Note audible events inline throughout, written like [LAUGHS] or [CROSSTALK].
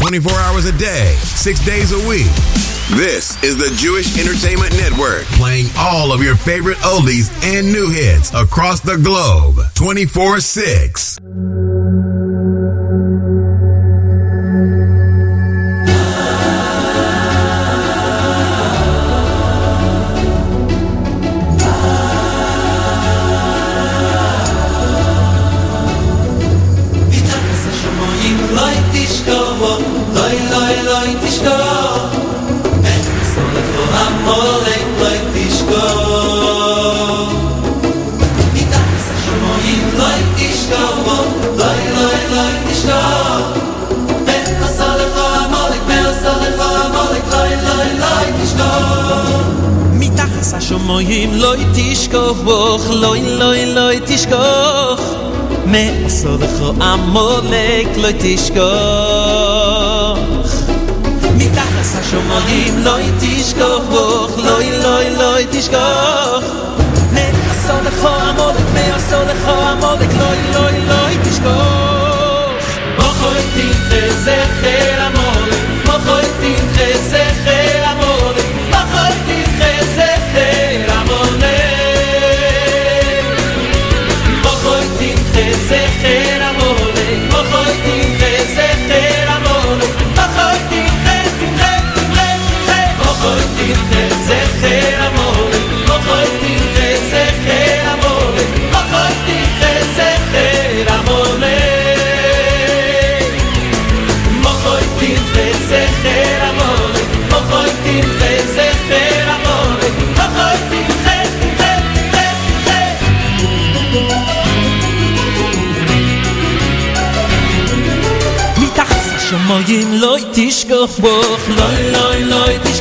24 hours a day, six days a week. This is the Jewish Entertainment Network, playing all of your favorite oldies and new hits across the globe 24 6. shomoyim lo itishkokh bokh lo in lo in lo itishkokh me asod kho amolek lo itishkokh mitakh sa shomoyim lo itishkokh bokh עמולק in lo in lo itishkokh me asod Moin Leute, ich gehoch, lol lol Leute, ich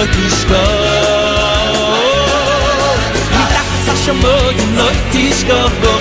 noite escova. Me dá essa chamou de noite escova.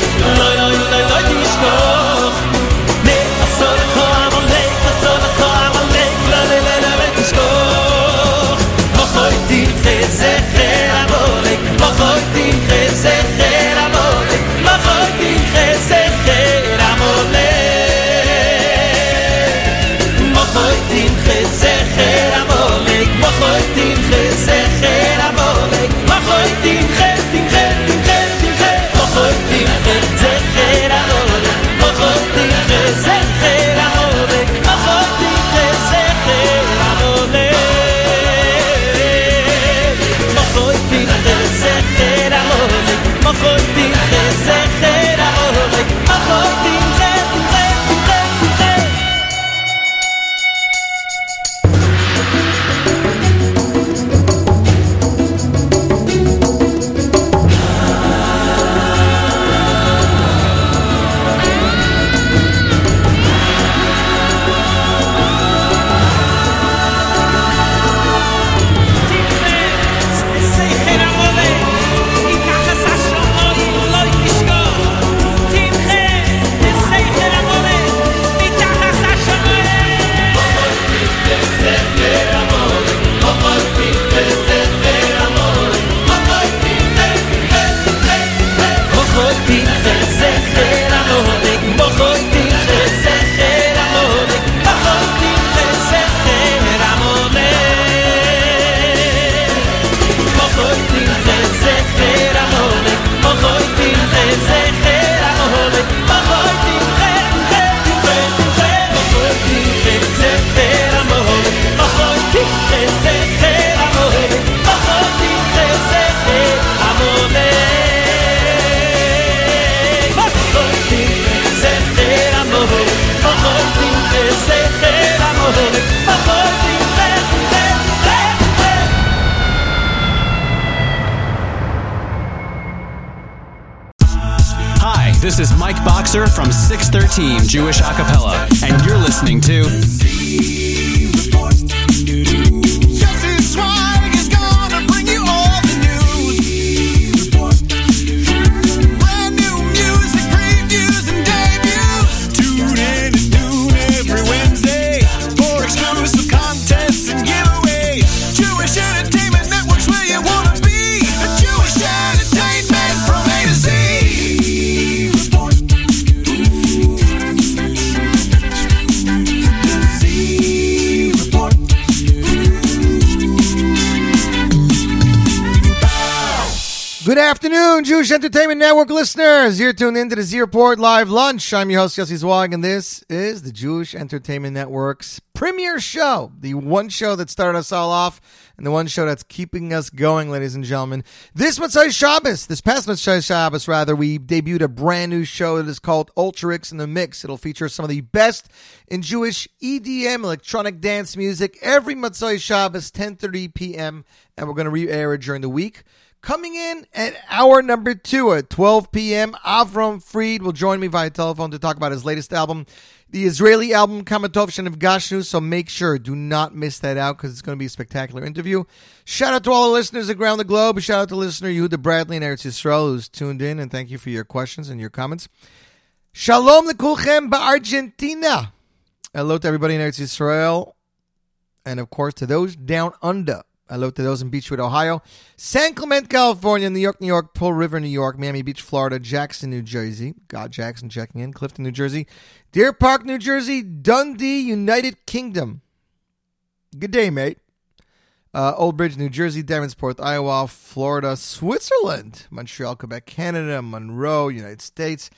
Entertainment Network listeners. You're tuned into the Z Report Live Lunch. I'm your host, Yossi Zweig, and this is the Jewish Entertainment Network's premiere show. The one show that started us all off, and the one show that's keeping us going, ladies and gentlemen. This Motzei Shabbos, this past Motzei Shabbos, rather, we debuted a brand new show that is called Ultrix in the Mix. It'll feature some of the best in Jewish EDM, electronic dance music, every Motzei Shabbos, 10.30 p.m., and we're going to re-air it during the week. Coming in at hour number two at 12 p.m., Avram Fried will join me via telephone to talk about his latest album, the Israeli album Kama Tov Shenifgashnu. So make sure, do not miss that out because it's going to be a spectacular interview. Shout out to all the listeners around the globe. Shout out to listener Yehuda Bradley and Eretz Yisrael who's tuned in, and thank you for your questions and your comments. Shalom lekulchem Argentina. Hello to everybody in Eretz Yisrael, and of course to those down under. Hello to those in Beachwood, Ohio, San Clemente, California, New York, New York, Pearl River, New York, Miami Beach, Florida, Jackson, New Jersey. God Jackson checking in. Clifton, New Jersey. Deer Park, New Jersey. Dundee, United Kingdom. Good day, mate. Uh, Old Bridge, New Jersey, Davenport, Iowa, Florida, Switzerland, Montreal, Quebec, Canada, Monroe, United States.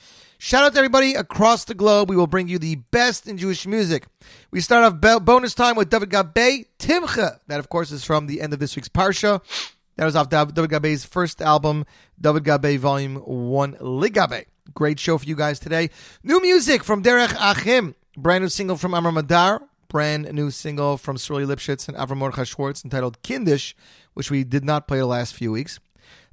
Shout out to everybody across the globe. We will bring you the best in Jewish music. We start off bonus time with David Gabay, Timcha. That, of course, is from the end of this week's Parsha. That was off David Gabay's first album, David Gabay Volume 1, Ligabe. Great show for you guys today. New music from Derech Achim. Brand new single from Amar Madar. Brand new single from Sruly Lipschitz and Avram Mordechai Schwartz entitled Kindish, which we did not play the last few weeks.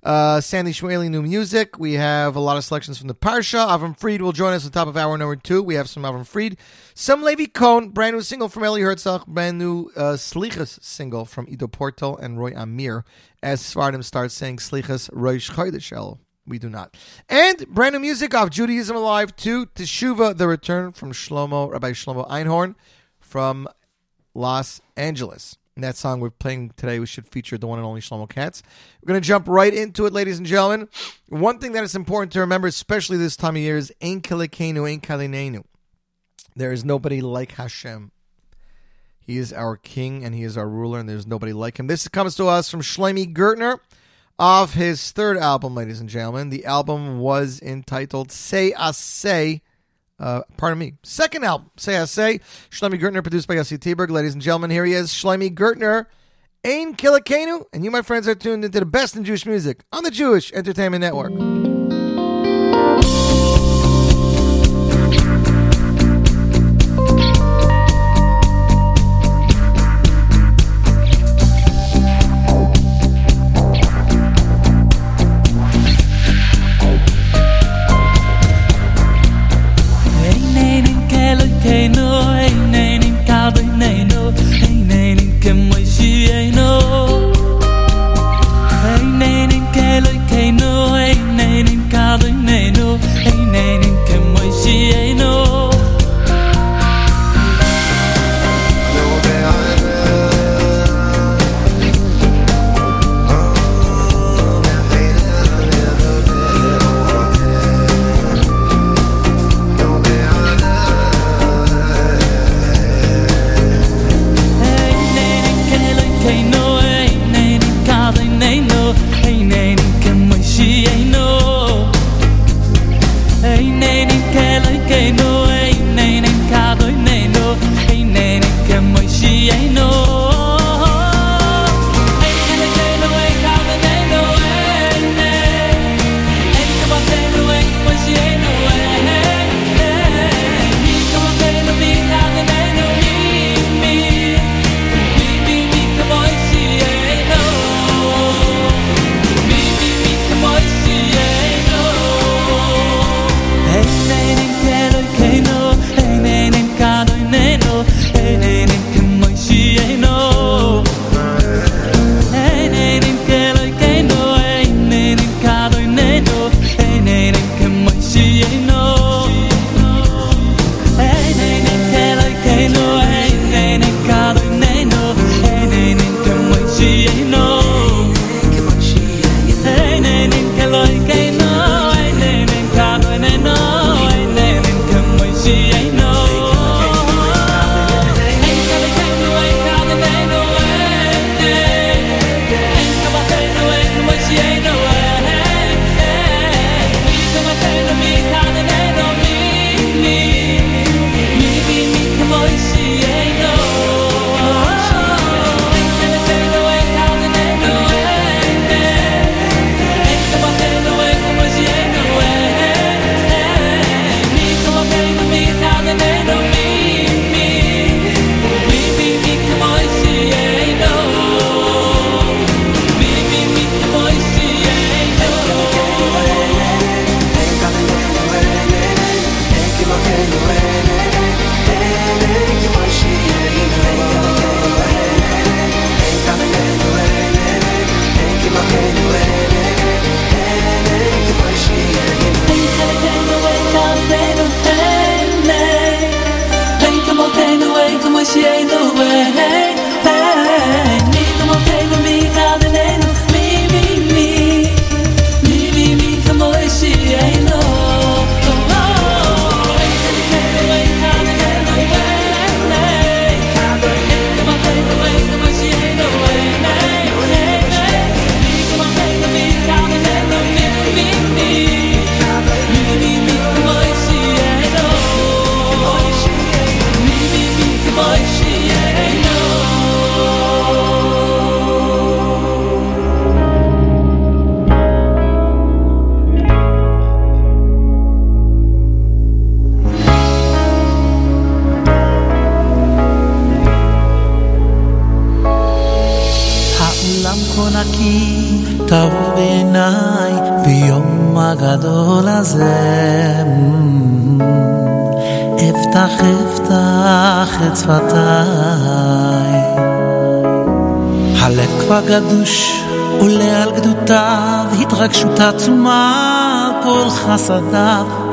Uh, Sandy Shmueli, new music. We have a lot of selections from the Parsha. Avram Fried will join us on top of hour number two. We have some Avram Fried. Some Levi Cohn, brand new single from Eli Herzog, brand new uh, Slichas single from Ido Portal and Roy Amir. As Sfardim starts saying Slichas Rosh Chodesh. We do not. And brand new music off Judaism Alive 2, Teshuva, The Return from Shlomo, Rabbi Shlomo Einhorn from Los Angeles. And that song we're playing today, we should feature the one and only Shlomo Katz. We're going to jump right into it, ladies and gentlemen. One thing that is important to remember, especially this time of year, is Ein Kilekenu, Ein Kalinenu. There is nobody like Hashem. He is our king and he is our ruler, and there's nobody like him. This comes to us from Shlomi Gertner of his third album, ladies and gentlemen. The album was entitled Say Say. Uh, pardon me. Second album, Say I Say. Shlomi Gertner, produced by Yossi Tiberg. Ladies and gentlemen, here he is, Shlomi Gertner, Ain Kilakenu. And you, my friends, are tuned into the best in Jewish music on the Jewish Entertainment Network.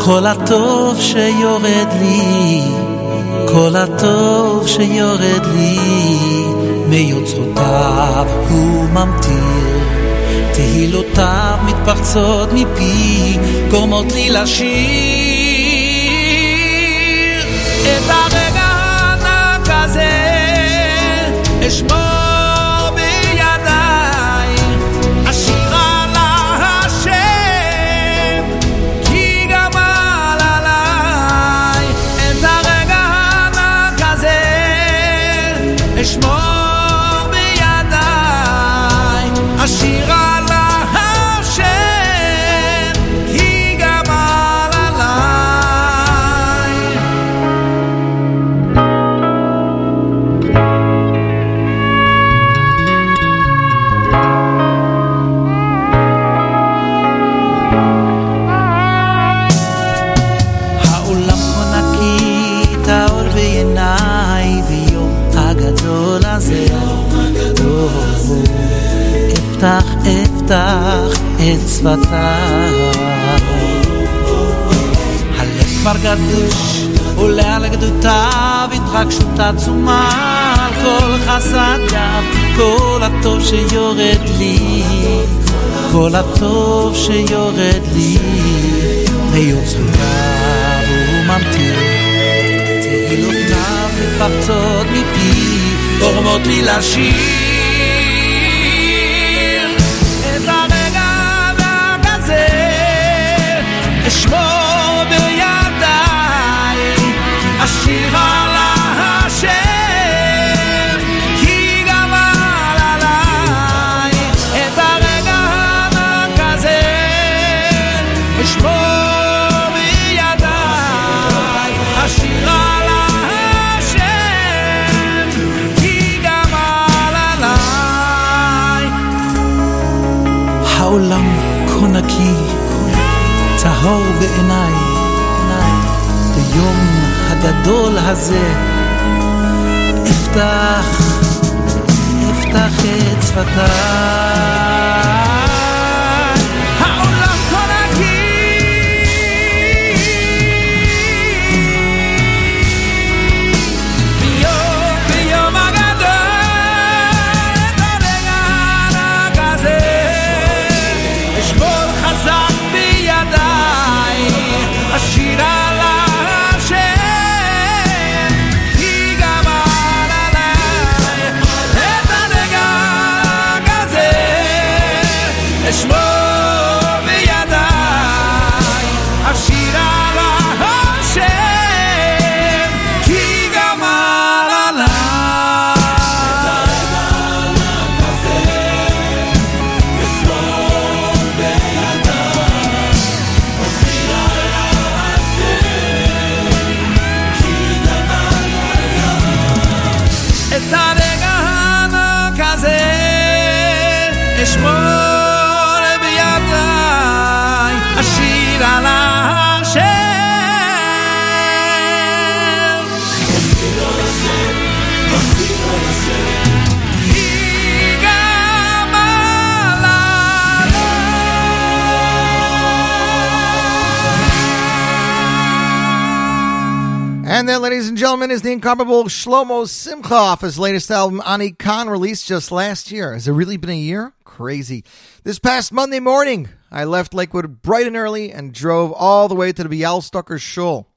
כל הטוב שיורד לי, כל הטוב שיורד לי, מיוצרותיו הוא ממטיר. תהילותיו מתפרצות מפי, גורמות לי לשיר את הרגע הענק הזה, אשמור שפתיי. הלב כבר גדוש, עולה על גדותיו, התרגשות עצומה על כל חסדיו, כל הטוב שיורד לי, כל הטוב שיורד לי, מיוצריו הוא ממתיר, תהילותיו מתפרצות מפי, גורמות לי לשיר העולם כה נקי, טהור בעיניי, ביום הגדול הזה, אפתח, אפתח את שפתיי. Gentlemen, is the incomparable Shlomo Simcha off his latest album, Ani Kan, released just last year. Has it really been a year? Crazy. This past Monday morning, I left Lakewood bright and early and drove all the way to the Bialystoker Shul,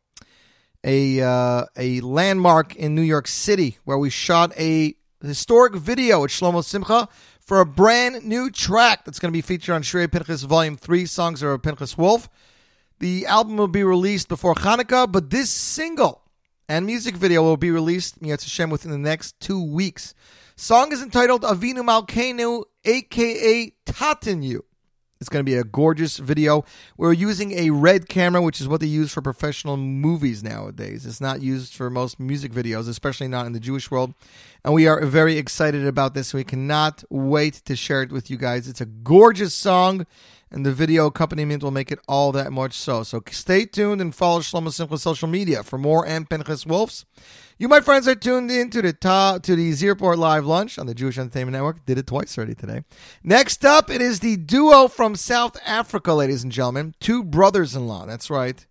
a, uh, a landmark in New York City where we shot a historic video with Shlomo Simcha for a brand new track that's going to be featured on Shirei Pinchas Volume 3, Songs of Pinchas Wolf. The album will be released before Hanukkah, but this single and music video will be released, Miyatz Hashem, within the next two weeks. Song is entitled Avinu Malkeinu, aka Tatinu. It's going to be a gorgeous video. We're using a red camera, which is what they use for professional movies nowadays. It's not used for most music videos, especially not in the Jewish world. And we are very excited about this. We cannot wait to share it with you guys. It's a gorgeous song and the video accompaniment will make it all that much so. So stay tuned and follow Shlomo Simcha's social media for more and Pinchas Wolfs. You, my friends, are tuned in to the top, to the Z Report Live Lunch on the Jewish Entertainment Network. Did it twice already today. Next up, it is the duo from South Africa, ladies and gentlemen. Two brothers-in-law. That's right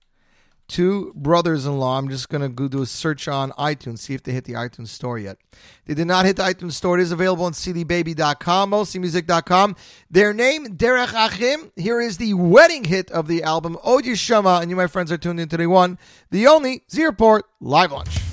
two brothers-in-law. I'm just gonna go do a search on iTunes, see if they hit the iTunes store yet. They did not hit the iTunes store. It is available on cdbaby.com, mostlymusic.com. Their name, Derech Achim. Here is the wedding hit of the album, Od Yeshama, and you, my friends, are tuned into the one, the only Z Report live lunch.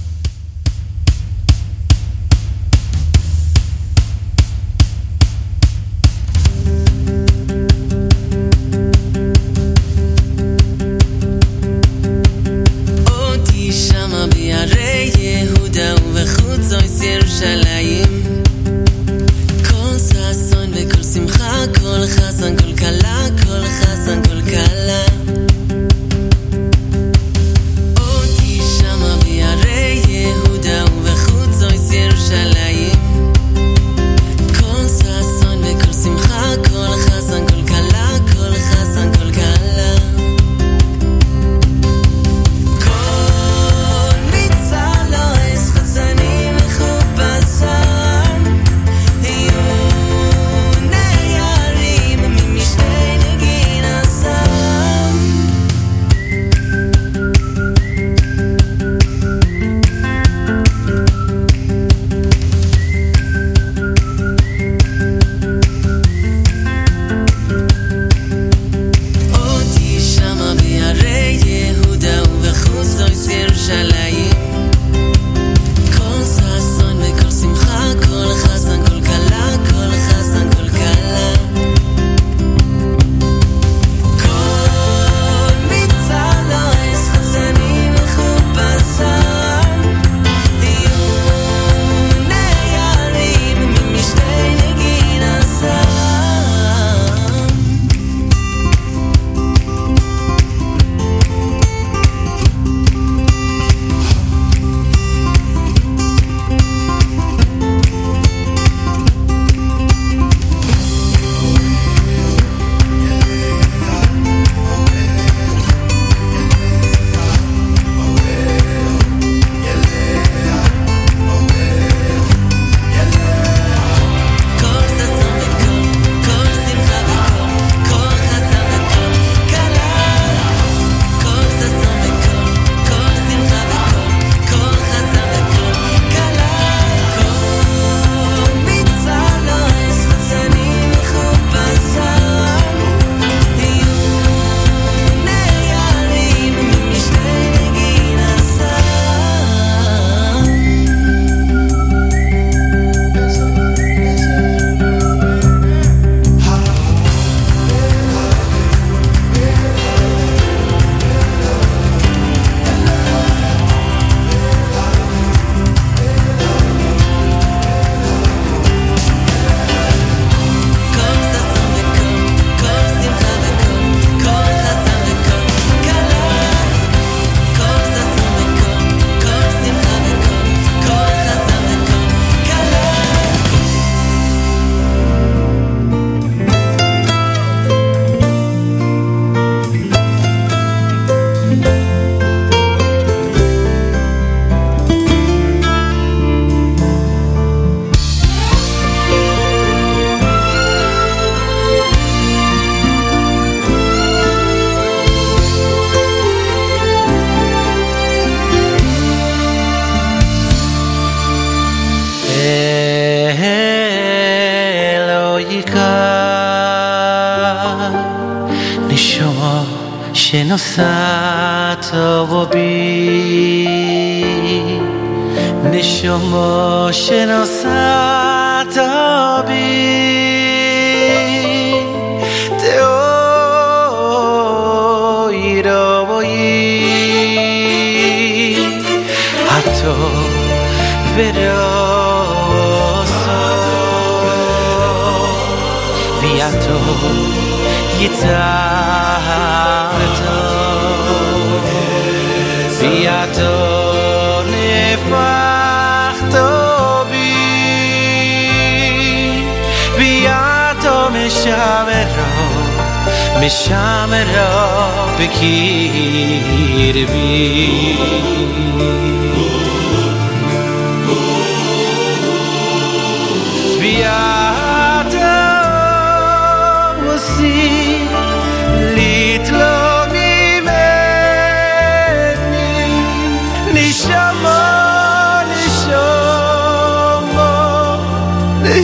אותי שמה ביערי יהודה ובחוצות ירושלים. כל ששון וכל שמחה, כל חסן, כל כלה, כל חסן, כל כלה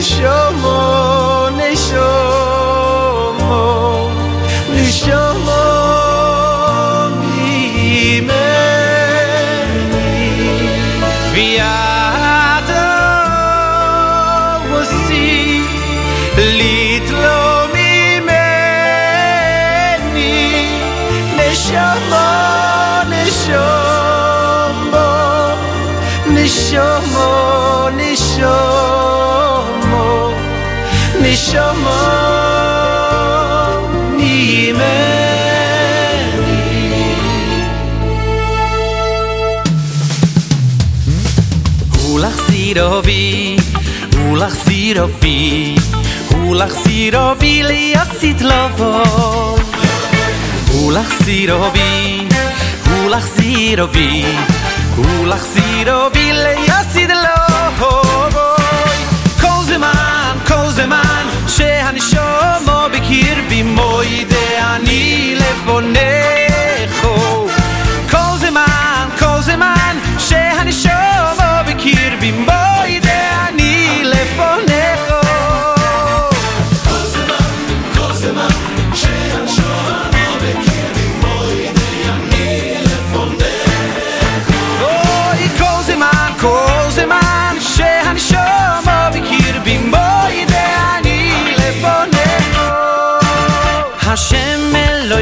show. sirovi ulach sirovi ulach sirovi li asit lovo. Ulach sirovi ulach sirovi ulach sirovi li asit lovo kozeman kozeman she han shomo bikir bi moide ani lefonecho. Kozeman kozeman she han shomo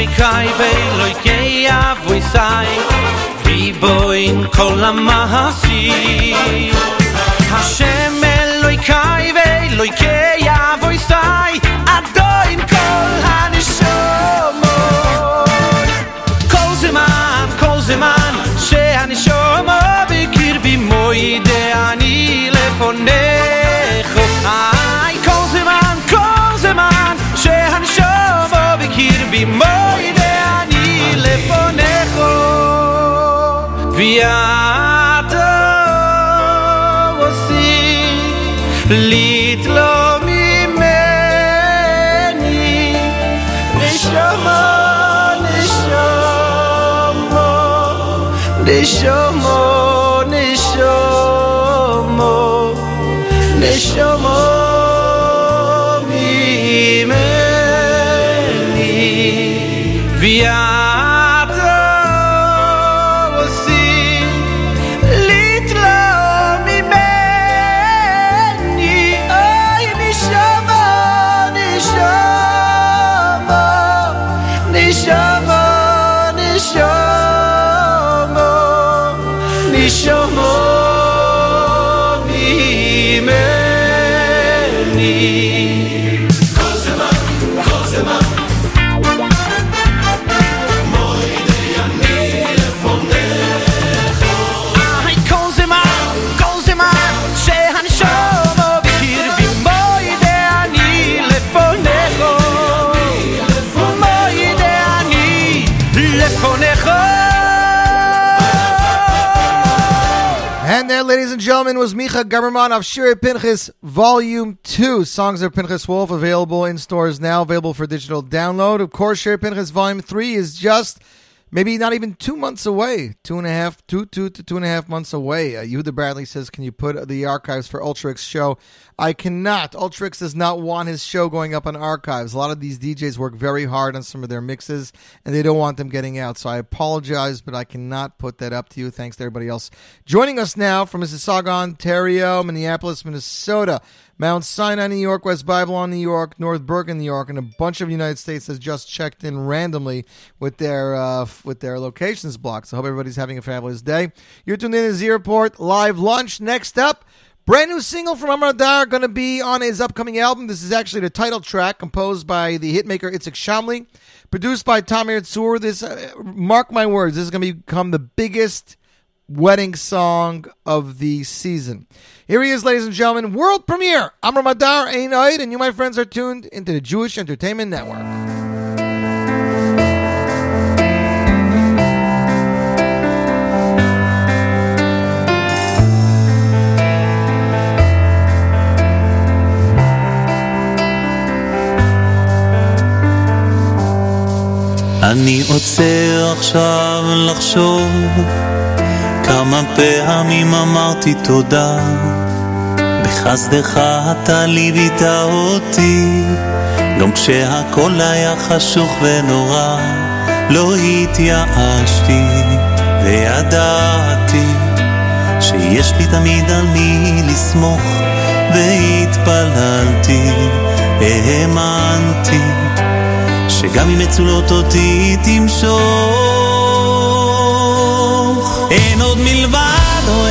אלוהיקי ואלוהיקי אבויסי, ריבוין כל המעשים. השם אלוהיקי ואלוהיקי אבויסי, אדוין כל הנשומות. כל זמן, כל זמן, שהנשומו בקרבי מוידה אני נשמה, נשמה, נשמה ממני ויאתו Gentlemen, was Micha Gamerman of Shirei Pinchas Volume 2. Songs of Pinchas Wolf available in stores now, available for digital download. Of course, Shirei Pinchas Volume 3 is just maybe not even two months away. Two and a half, two, two to two and a half months away. Uh, Yehuda Bradley says, Can you put the archives for Ultrix show? I cannot. Ultrix does not want his show going up on archives. A lot of these DJs work very hard on some of their mixes, and they don't want them getting out. So I apologize, but I cannot put that up to you. Thanks to everybody else joining us now from Mississauga, Ontario, Minneapolis, Minnesota. Mount Sinai, New York, West Babylon, New York, North Bergen, New York, and a bunch of United States has just checked in randomly with their uh, with their locations blocked. So I hope everybody's having a fabulous day. You're tuned in to Z Report Live Lunch. Next up, brand new single from Amar Dar going to be on his upcoming album. This is actually the title track composed by the hitmaker Itzik Shamli, produced by Tamir Tsur. This, uh, mark my words, this is going to become the biggest wedding song of the season. Here he is, ladies and gentlemen, world premiere. I'm Ramadar Einaid, and you, my friends, are tuned into the Jewish Entertainment Network. אני עוצר עכשיו לחשוב כמה פעמים אמרתי תודה, בחסדך אתה ליווית אותי, גם כשהכל היה חשוך ונורא, לא התייאשתי, וידעתי שיש לי תמיד על מי לסמוך, והתפללתי, האמנתי, שגם אם מצולות אותי תמשוך. en odmilvado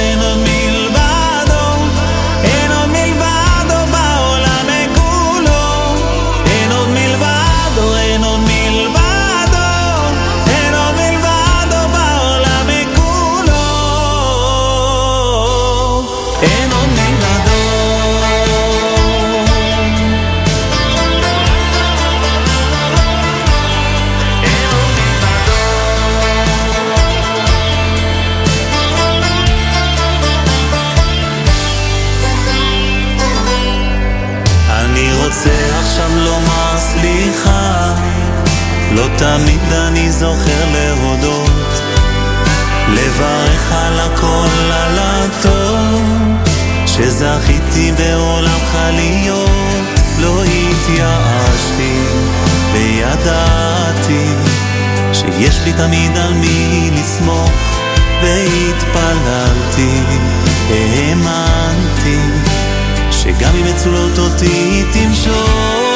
תמיד אני זוכר להודות, לברך על הכל, על הטוב, שזכיתי בעולמך להיות, לא התייאשתי, וידעתי, שיש לי תמיד על מי לסמוך, והתפללתי, האמנתי, שגם אם אצלות אותי תמשוך.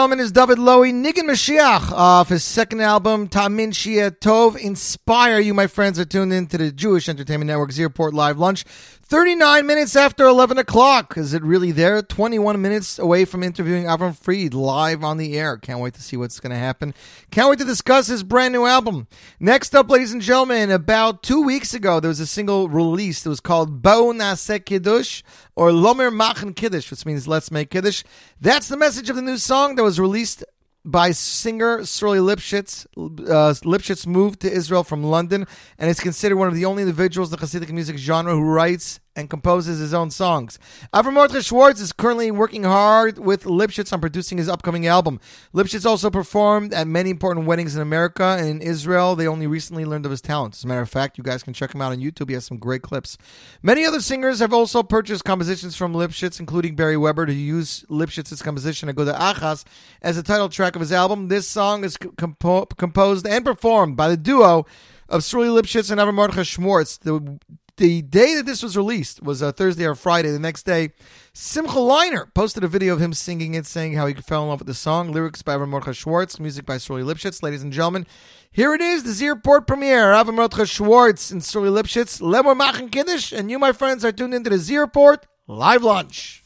Gentlemen, is David Lowy, Niggin Mashiach, off his second album, Tamin Shia Tov. Inspire you, my friends, are tuned in to the Jewish Entertainment Network's Zierport Live Lunch. 39 minutes after 11 o'clock. Is it really there? 21 minutes away from interviewing Avram Fried live on the air. Can't wait to see what's going to happen. Can't wait to discuss his brand new album. Next up, ladies and gentlemen, about two weeks ago, there was a single released. It was called Bo Naseh Kiddush or Lomer Machen Kiddush, which means let's make Kiddush. That's the message of the new song that was released by singer Sruly Lipschitz. Uh, Lipschitz moved to Israel from London and is considered one of the only individuals in the Hasidic music genre who writes and composes his own songs. Avram Schwartz is currently working hard with Lipschitz on producing his upcoming album. Lipschitz also performed at many important weddings in America and in Israel. They only recently learned of his talents. As a matter of fact, you guys can check him out on YouTube. He has some great clips. Many other singers have also purchased compositions from Lipschitz, including Barry Weber, to use Lipschitz's composition Agoda Achas as the title track of his album. This song is compo- composed and performed by the duo of Sruly Lipschitz and Avram Schwartz. The the day that this was released was a Thursday or Friday. The next day, Simcha Leiner posted a video of him singing it, saying how he fell in love with the song. Lyrics by Avram Mordechai Schwartz, music by Sruly Lipschitz. Ladies and gentlemen, here it is, the Zierport premiere. Avram Mordechai Schwartz and Sruly Lipschitz, Lomer Machen Kiddush, and you, my friends, are tuned into the Zierport live lunch.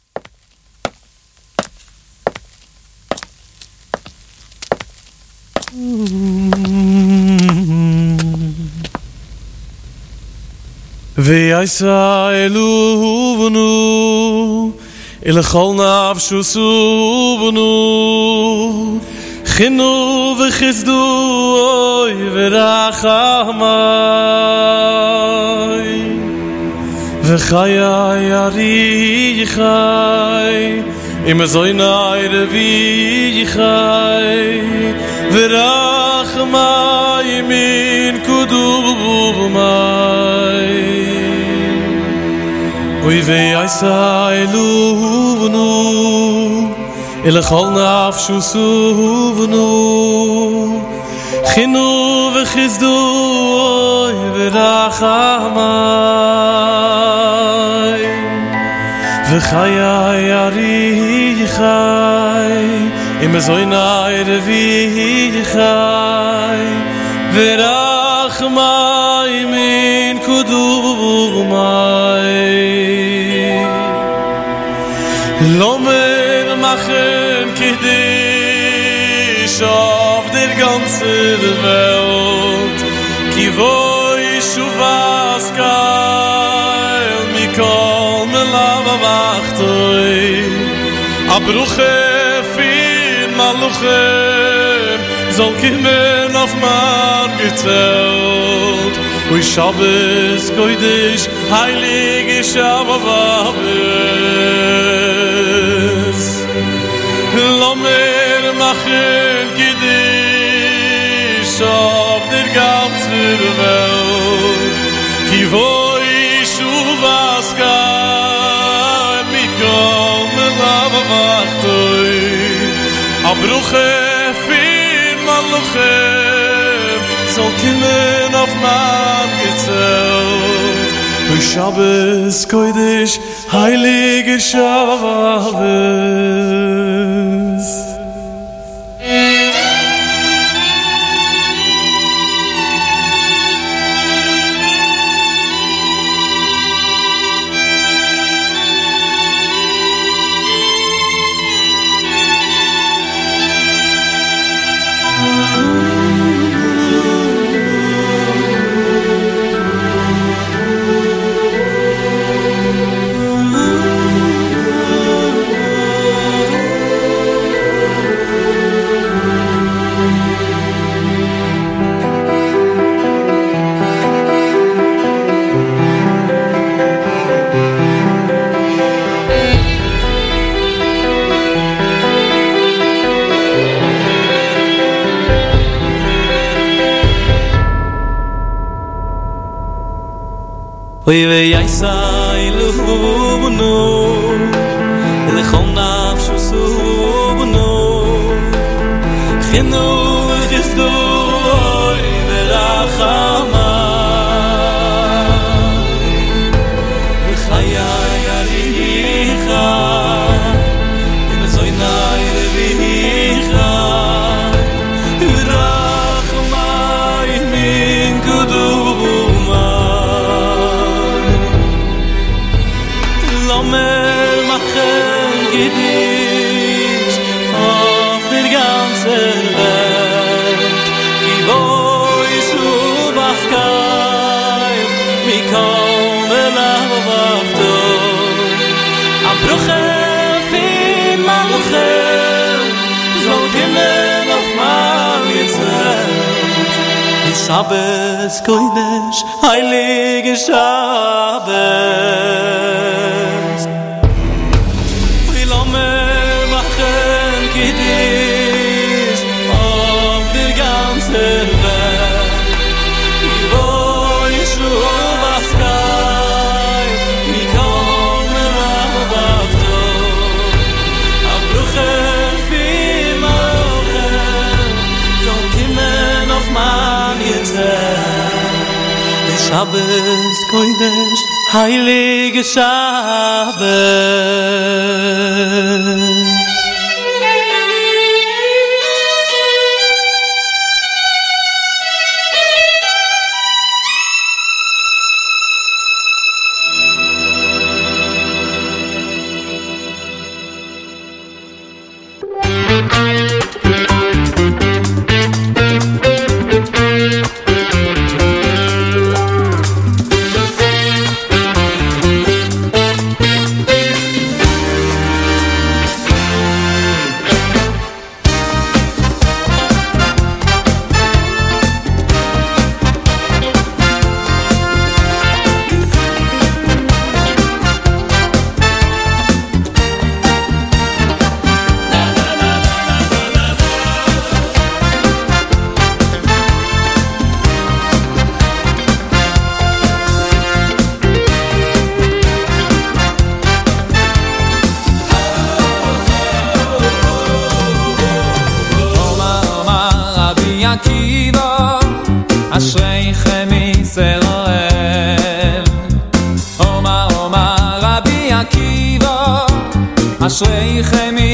[LAUGHS] וישראל בנו אל כל נפשו סובנו חינו וחסדו אוי ורחמי וחיי ארי חי אם זוי נאי רבי חי ורחמי מן קודו מי Oy ve yisa eluvnu el chol naf shusuvnu khinu ve khizdu oy ve rachamai ve khaya yari khay im zoy vi khay ve rachamai Lomer machen kiddish auf der ganzen Welt. Ki wo yishuv askail mi kol me lava vachtoi A bruche fin maluchem zol kimen auf mar gezelt Ui Shabbos koidisch heilige Shabbos. Lomer machen Kiddish auf der ganzen Welt. Ki voi shuvas kai mit kol melav vachtoi A bruche fin malochem Zol kimen auf man gezelt. Ui Shabbos koidish heilige Shabbos 微微扬。Shabbos koidesh, heilige Shabbos. Shabbos koidesh, heilige Shabbos. Akiva, אשריכם ישראל. Oma, Oma, Rabbi Akiva, אשריכם ישראל.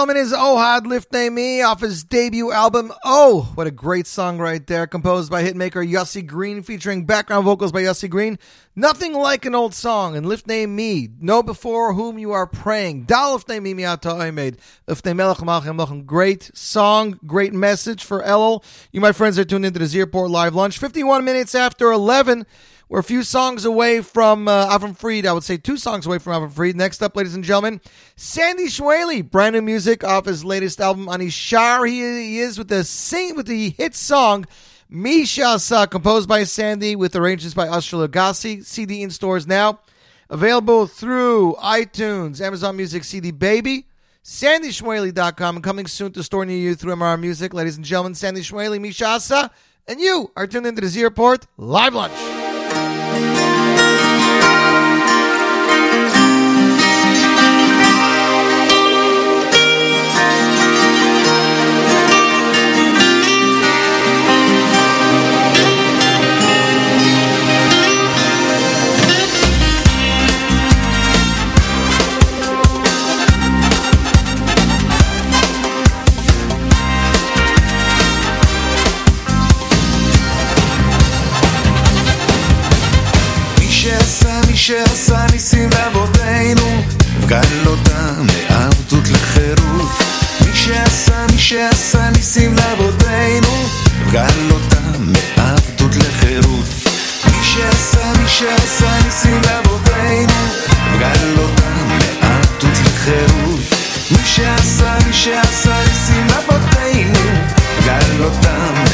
gentlemen, is Ohad Liftnei Me off his debut album. Oh, what a great song right there, composed by hitmaker Yossi Green, featuring background vocals by Yossi Green. Nothing like an old song, and Liftnei Me, know before whom you are praying. Miata Oimed. Great song, great message for Elul. You, my friends, are tuned into the Zierport Live Lunch. 51 minutes after 11. We're a few songs away from uh, Avram Fried. I would say two songs away from Avram Fried. Next up, ladies and gentlemen, Sandy Shwaley, brand new music off his latest album, Anishar. He, he is with the sing with the hit song Mishasa, composed by Sandy with arrangements by Usher. CD in stores now. Available through iTunes, Amazon Music, CD Baby, SandyShwaley.com, and coming soon to store near you through MRR Music. Ladies and gentlemen, Sandy Shwaley, Mishasa, and you are tuned into the Zierport Live Lunch. שעשה, ניסים לאבותינו, הפגן אותם מעבדות לחירות. מי שעשה, מי שעשה ניסים לאבותינו, הפגן אותם מעבדות לחירות. מי שעשה, מי שעשה ניסים לאבותינו, הפגן אותם מעבדות לחירות. מי שעשה, מי שעשה ניסים לאבותינו, הפגן אותם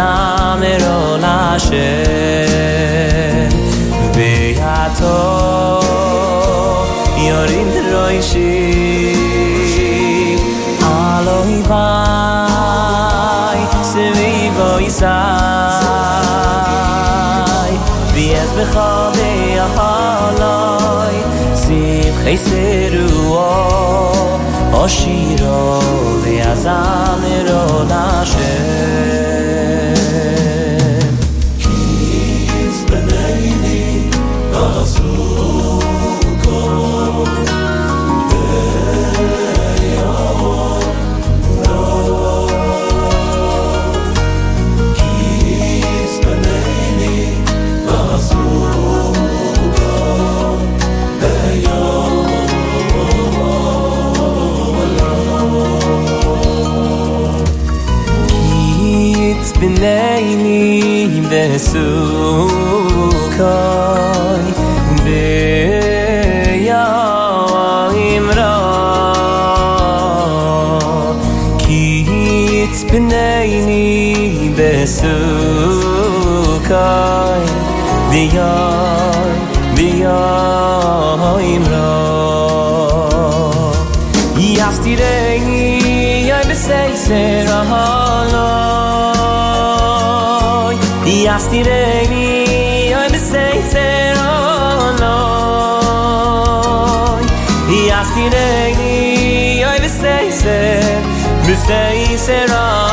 zamer ola she ve yato yorin roishi aloi vai se vi voi sai vi es bechode o oshiro de azamer ola su koi be ya imra ki it's been be su be ya be ya stil rein ni oy misayn sero no. Yi stil rein ni oy misayn ser misayn sero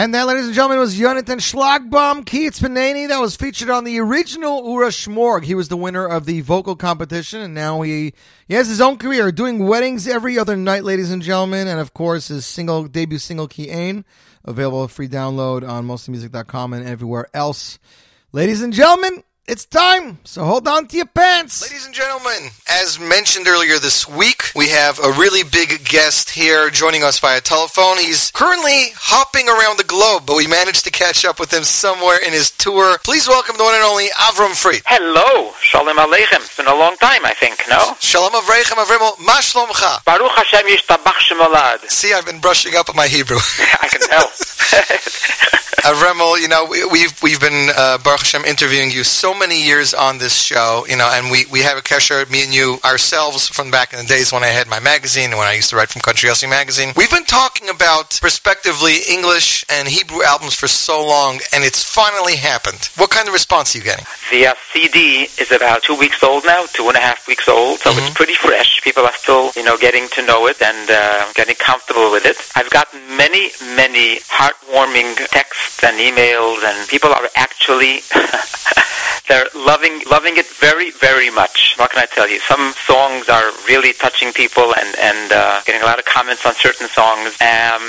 And that, ladies and gentlemen, was Jonathan Schlagbaum, Keats Panani. That was featured on the original Oorah Shmorg. He was the winner of the vocal competition, and now he, he has his own career doing weddings every other night, ladies and gentlemen. And of course, his single debut single, Ki Ain, available free download on mostlymusic.com and everywhere else. Ladies and gentlemen, it's time, so hold on to your pants. Ladies and gentlemen, as mentioned earlier this week, we have a really big guest here joining us via telephone. He's currently hopping around the globe, but we managed to catch up with him somewhere in his tour. Please welcome the one and only Avram Fried. Hello, Shalom Aleichem. It's been a long time, I think, no? Shalom Avreichem Avrimo, ma shlomcha. Baruch Hashem Yishtabach Shemolad. See, I've been brushing up on my Hebrew. [LAUGHS] [LAUGHS] I can tell. Avremel, you know, we- we've we've been uh, Baruch Hashem interviewing you so many years on this show, you know, and we, we have a kesher, me and you ourselves from back in the days when I had my magazine and when I used to write from Country Yossi magazine. We've been talking about respectively, English and Hebrew albums for so long, and it's finally happened. What kind of response are you getting? The uh, CD is about two weeks old now, two and a half weeks old, so Mm-hmm. it's pretty fresh. People are still, you know, getting to know it and uh, getting comfortable with it. I've gotten many, many heartwarming texts and emails, and people are actually [LAUGHS] they're loving loving it very, very much. What can I tell you? Some songs are really touching people, and and uh, getting a lot of comments on certain songs. Um,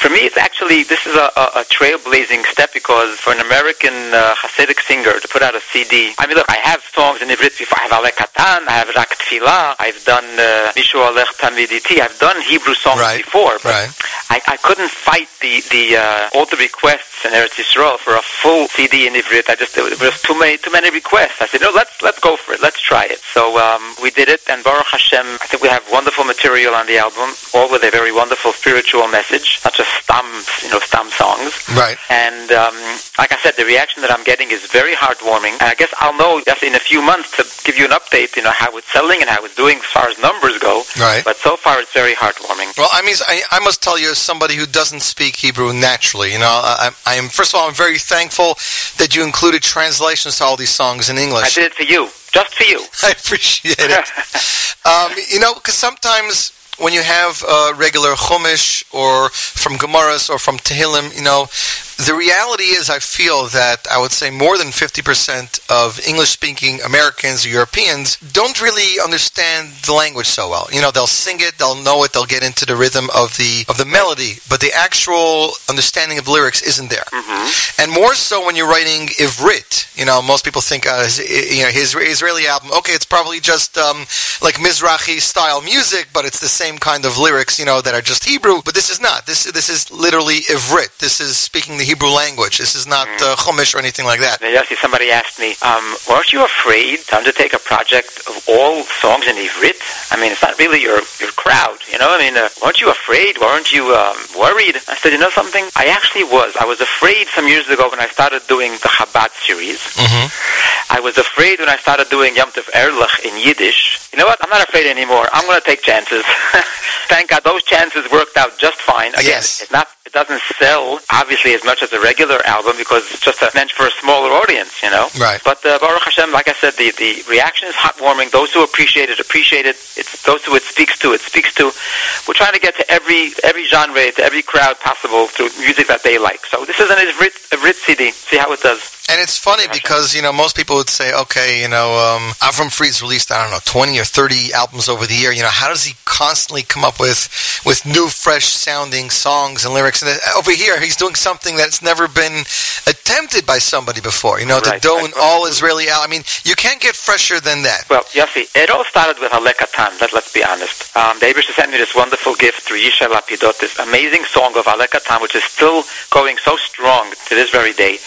for me, it's actually this is a, a, a trailblazing step because for an American uh, Hasidic singer to put out a CD. I mean, look, I have songs in Ivrit before. I have Alek Katan, I have Rak Tfilah, I've done uh, Mishu Alech Tamiditi. I've done Hebrew songs before, but Right. I, I couldn't fight the the uh, all the requests in Eretz Yisrael for a full CD in Ivrit. I just there was too many too many requests. I said, no, let's let's go for it. Let's try it. So um, we did it, and Baruch Hashem, I think we have wonderful material on the album, all with a very wonderful spiritual message, not just stam you know stam songs. Right. And um, like I said, the reaction that I'm getting is very heartwarming. And I guess I'll know just in a few months to give you an update, you know, how it's selling and how it's doing as far as numbers go. Right. But so far, it's very heartwarming. Well, I mean, I, I must tell you, as somebody who doesn't speak Hebrew naturally, you know, I, I I am first of all, I'm very thankful that you included translations to all these songs in English. I did it for you, just for you. [LAUGHS] I appreciate it. [LAUGHS] um, you know, because sometimes when you have uh, regular Chumash or from Gemaras or from Tehillim, you know, the reality is, I feel that I would say more than 50% of English speaking Americans or Europeans don't really understand the language so well. You know, they'll sing it, they'll know it, they'll get into the rhythm of the, of the melody, but the actual understanding of lyrics isn't there. And more so when you're writing Ivrit. You know, most people think, uh, his, you know, his Israeli album, okay, it's probably just um, like Mizrahi style music, but it's the same kind of lyrics, you know, that are just Hebrew. But this is not. This this is literally Ivrit. This is speaking the Hebrew language. This is not uh, Chumash or anything like that. Yossi, somebody asked me, um, weren't you afraid to undertake a project of all songs in Ivrit? I mean, it's not really your, your crowd, you know? I mean, uh, weren't you afraid? Weren't you um, worried? I said, you know something? I actually was. I was afraid some years ago when I started doing the Chabad series. I was afraid when I started doing Yom Tov Ehrlich in Yiddish. You know what? I'm not afraid anymore. I'm going to take chances. [LAUGHS] Thank God those chances worked out just fine. Again, Yes. It's not. It doesn't sell obviously as much as a regular album because it's just meant for a smaller audience, you know. Right. But uh, Baruch Hashem, like I said, the, the reaction is heartwarming. Those who appreciate it appreciate it. It's those who it speaks to, it speaks to. We're trying to get to every every genre, to every crowd possible through music that they like. So this is an Ivrit, Ivrit CD. See how it does. And it's funny because, you know, most people would say, okay, you know, um, Avram Fried's released, I don't know, 20 or 30 albums over the year. You know, how does he constantly come up with, with new, fresh sounding songs and lyrics? And uh, over here, he's doing something that's never been attempted by somebody before. You know, Right, to do an all Israeli album. I mean, you can't get fresher than that. Well, Yossi, it all started with Aleh Katan, let, let's be honest. Um, the Abishah sent me this wonderful gift through Yishai Lapidot, this amazing song of Aleh Katan, which is still going so strong to this very day,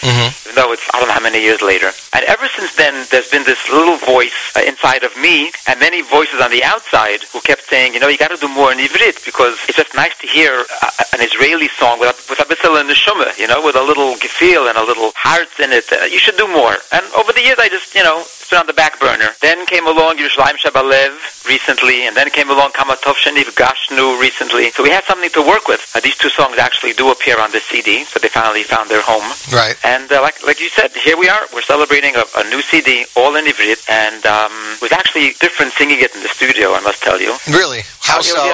even though it's, I don't know how many years later. And ever since then, there's been this little voice uh, inside of me, and many voices on the outside who kept saying, you know, you got to do more in Ivrit, because it's just nice to hear uh, an Israeli song with a, with a bit of neshama, you know, with a little gefühl and a little heart in it. Uh, you should do more. And over the years, I just, you know, it's on the back burner. Then came along Yerushalayim Shebalev recently, and then came along Kama Tov Shenifgashnu recently. So we had something to work with. Uh, these two songs actually do appear on the CD, so they finally found their home. Right. And uh, like like you said, here we are. We're celebrating a, a new CD, all in Ivrit, and um, it was actually different singing it in the studio. I must tell you. Really? How Uh, so?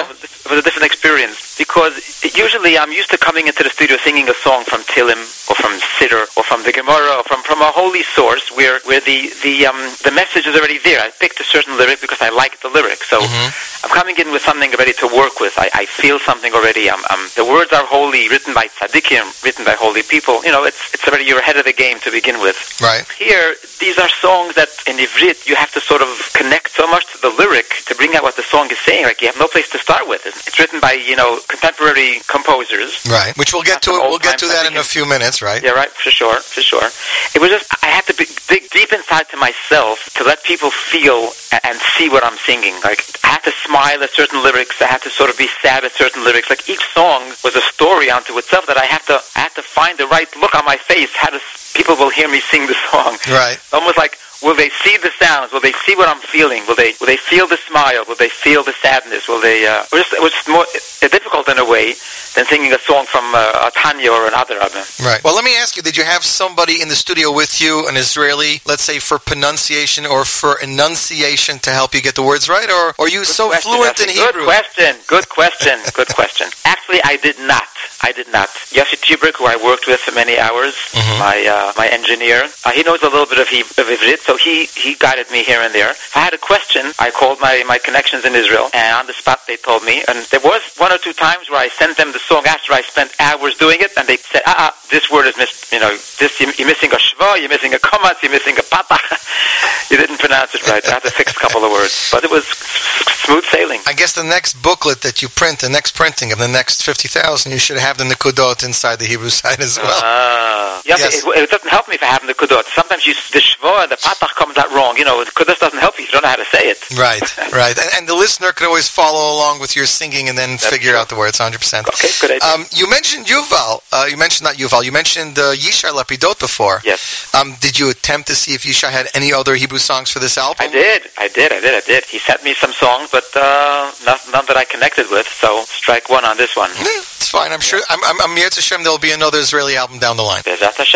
It was a different experience because usually I'm used to coming into the studio singing a song from Tehillim or from Siddur or from the Gemara or from, from a holy source where, where the, the, um, the message is already there. I picked a certain lyric because I like the lyric. So I'm coming in with something ready to work with. I, I feel something already. I'm, I'm, the words are holy, written by tzaddikim, written by holy people. You know, it's, it's already, you're ahead of the game to begin with. Right. Here, these are songs that in Ivrit you have to sort of connect so much to the lyric to bring out what the song is saying. Like you have no place to start with. It's, it's written by you know contemporary composers. Right. Which we'll get to. We'll get to that in a few minutes, right? Yeah, right. For sure, for sure. It was just I had to dig deep inside to myself to let people feel and see what I'm singing. Like I had to smile at certain lyrics. I had to sort of be sad at certain lyrics. Like each song was a story unto itself that I had to I had to find the right look on my face. How to people will hear me sing the song. Right. Almost like will they see the sounds? Will they see what I'm feeling? Will they will they feel the smile? Will they feel the sadness? Will they? Uh, it was just, it was more difficult in a way than singing a song from uh, a Tanya or another album. Right. Well, let me ask you: Did you have somebody in the studio with you, an Israeli, let's say, for pronunciation or for enunciation to help you get the words right, or, or are you so question, fluent in Hebrew? Good question. Good question. Good question. [LAUGHS] Actually, I did not. I did not. Yossi Tibrick, who I worked with for many hours, Mm-hmm. my uh, my engineer, uh, he knows a little bit of, he- of Ivrit, so he, he guided me here and there. If I had a question, I called my, my connections in Israel, and on the spot they told me. And there was one or two times where I sent them the song after I spent hours doing it, and they said, ah, ah this word is missed, you know, this, you- you're missing a shva, you're missing a komatz, you're missing a patach. [LAUGHS] you didn't pronounce it right. I had to fix a couple of words. But it was smooth sailing. I guess the next booklet that you print, the next printing of the next 50,000, you should have the Nikudot inside the Hebrew side as well. Ah. Yeah, Yes. it, it doesn't help me if I have the kudot. Sometimes you, the shva and the patach comes out wrong. You know, the kudot doesn't help you. if You don't know how to say it. Right, right. And, and the listener could always follow along with your singing and then figure out the words 100%. Okay, good idea. Um, you mentioned Yuval. Uh, you mentioned not Yuval. You mentioned uh, Yishai Lapidot before. Yes. Um, did you attempt to see if Yishai had any other Hebrew songs for this album? I did, I did, I did, I did. He sent me some songs, but uh, none that I connected with. So strike one on this one. Fine. I'm sure. I'm, I'm, I'm Yetz Hashem. There'll be another Israeli album down the line.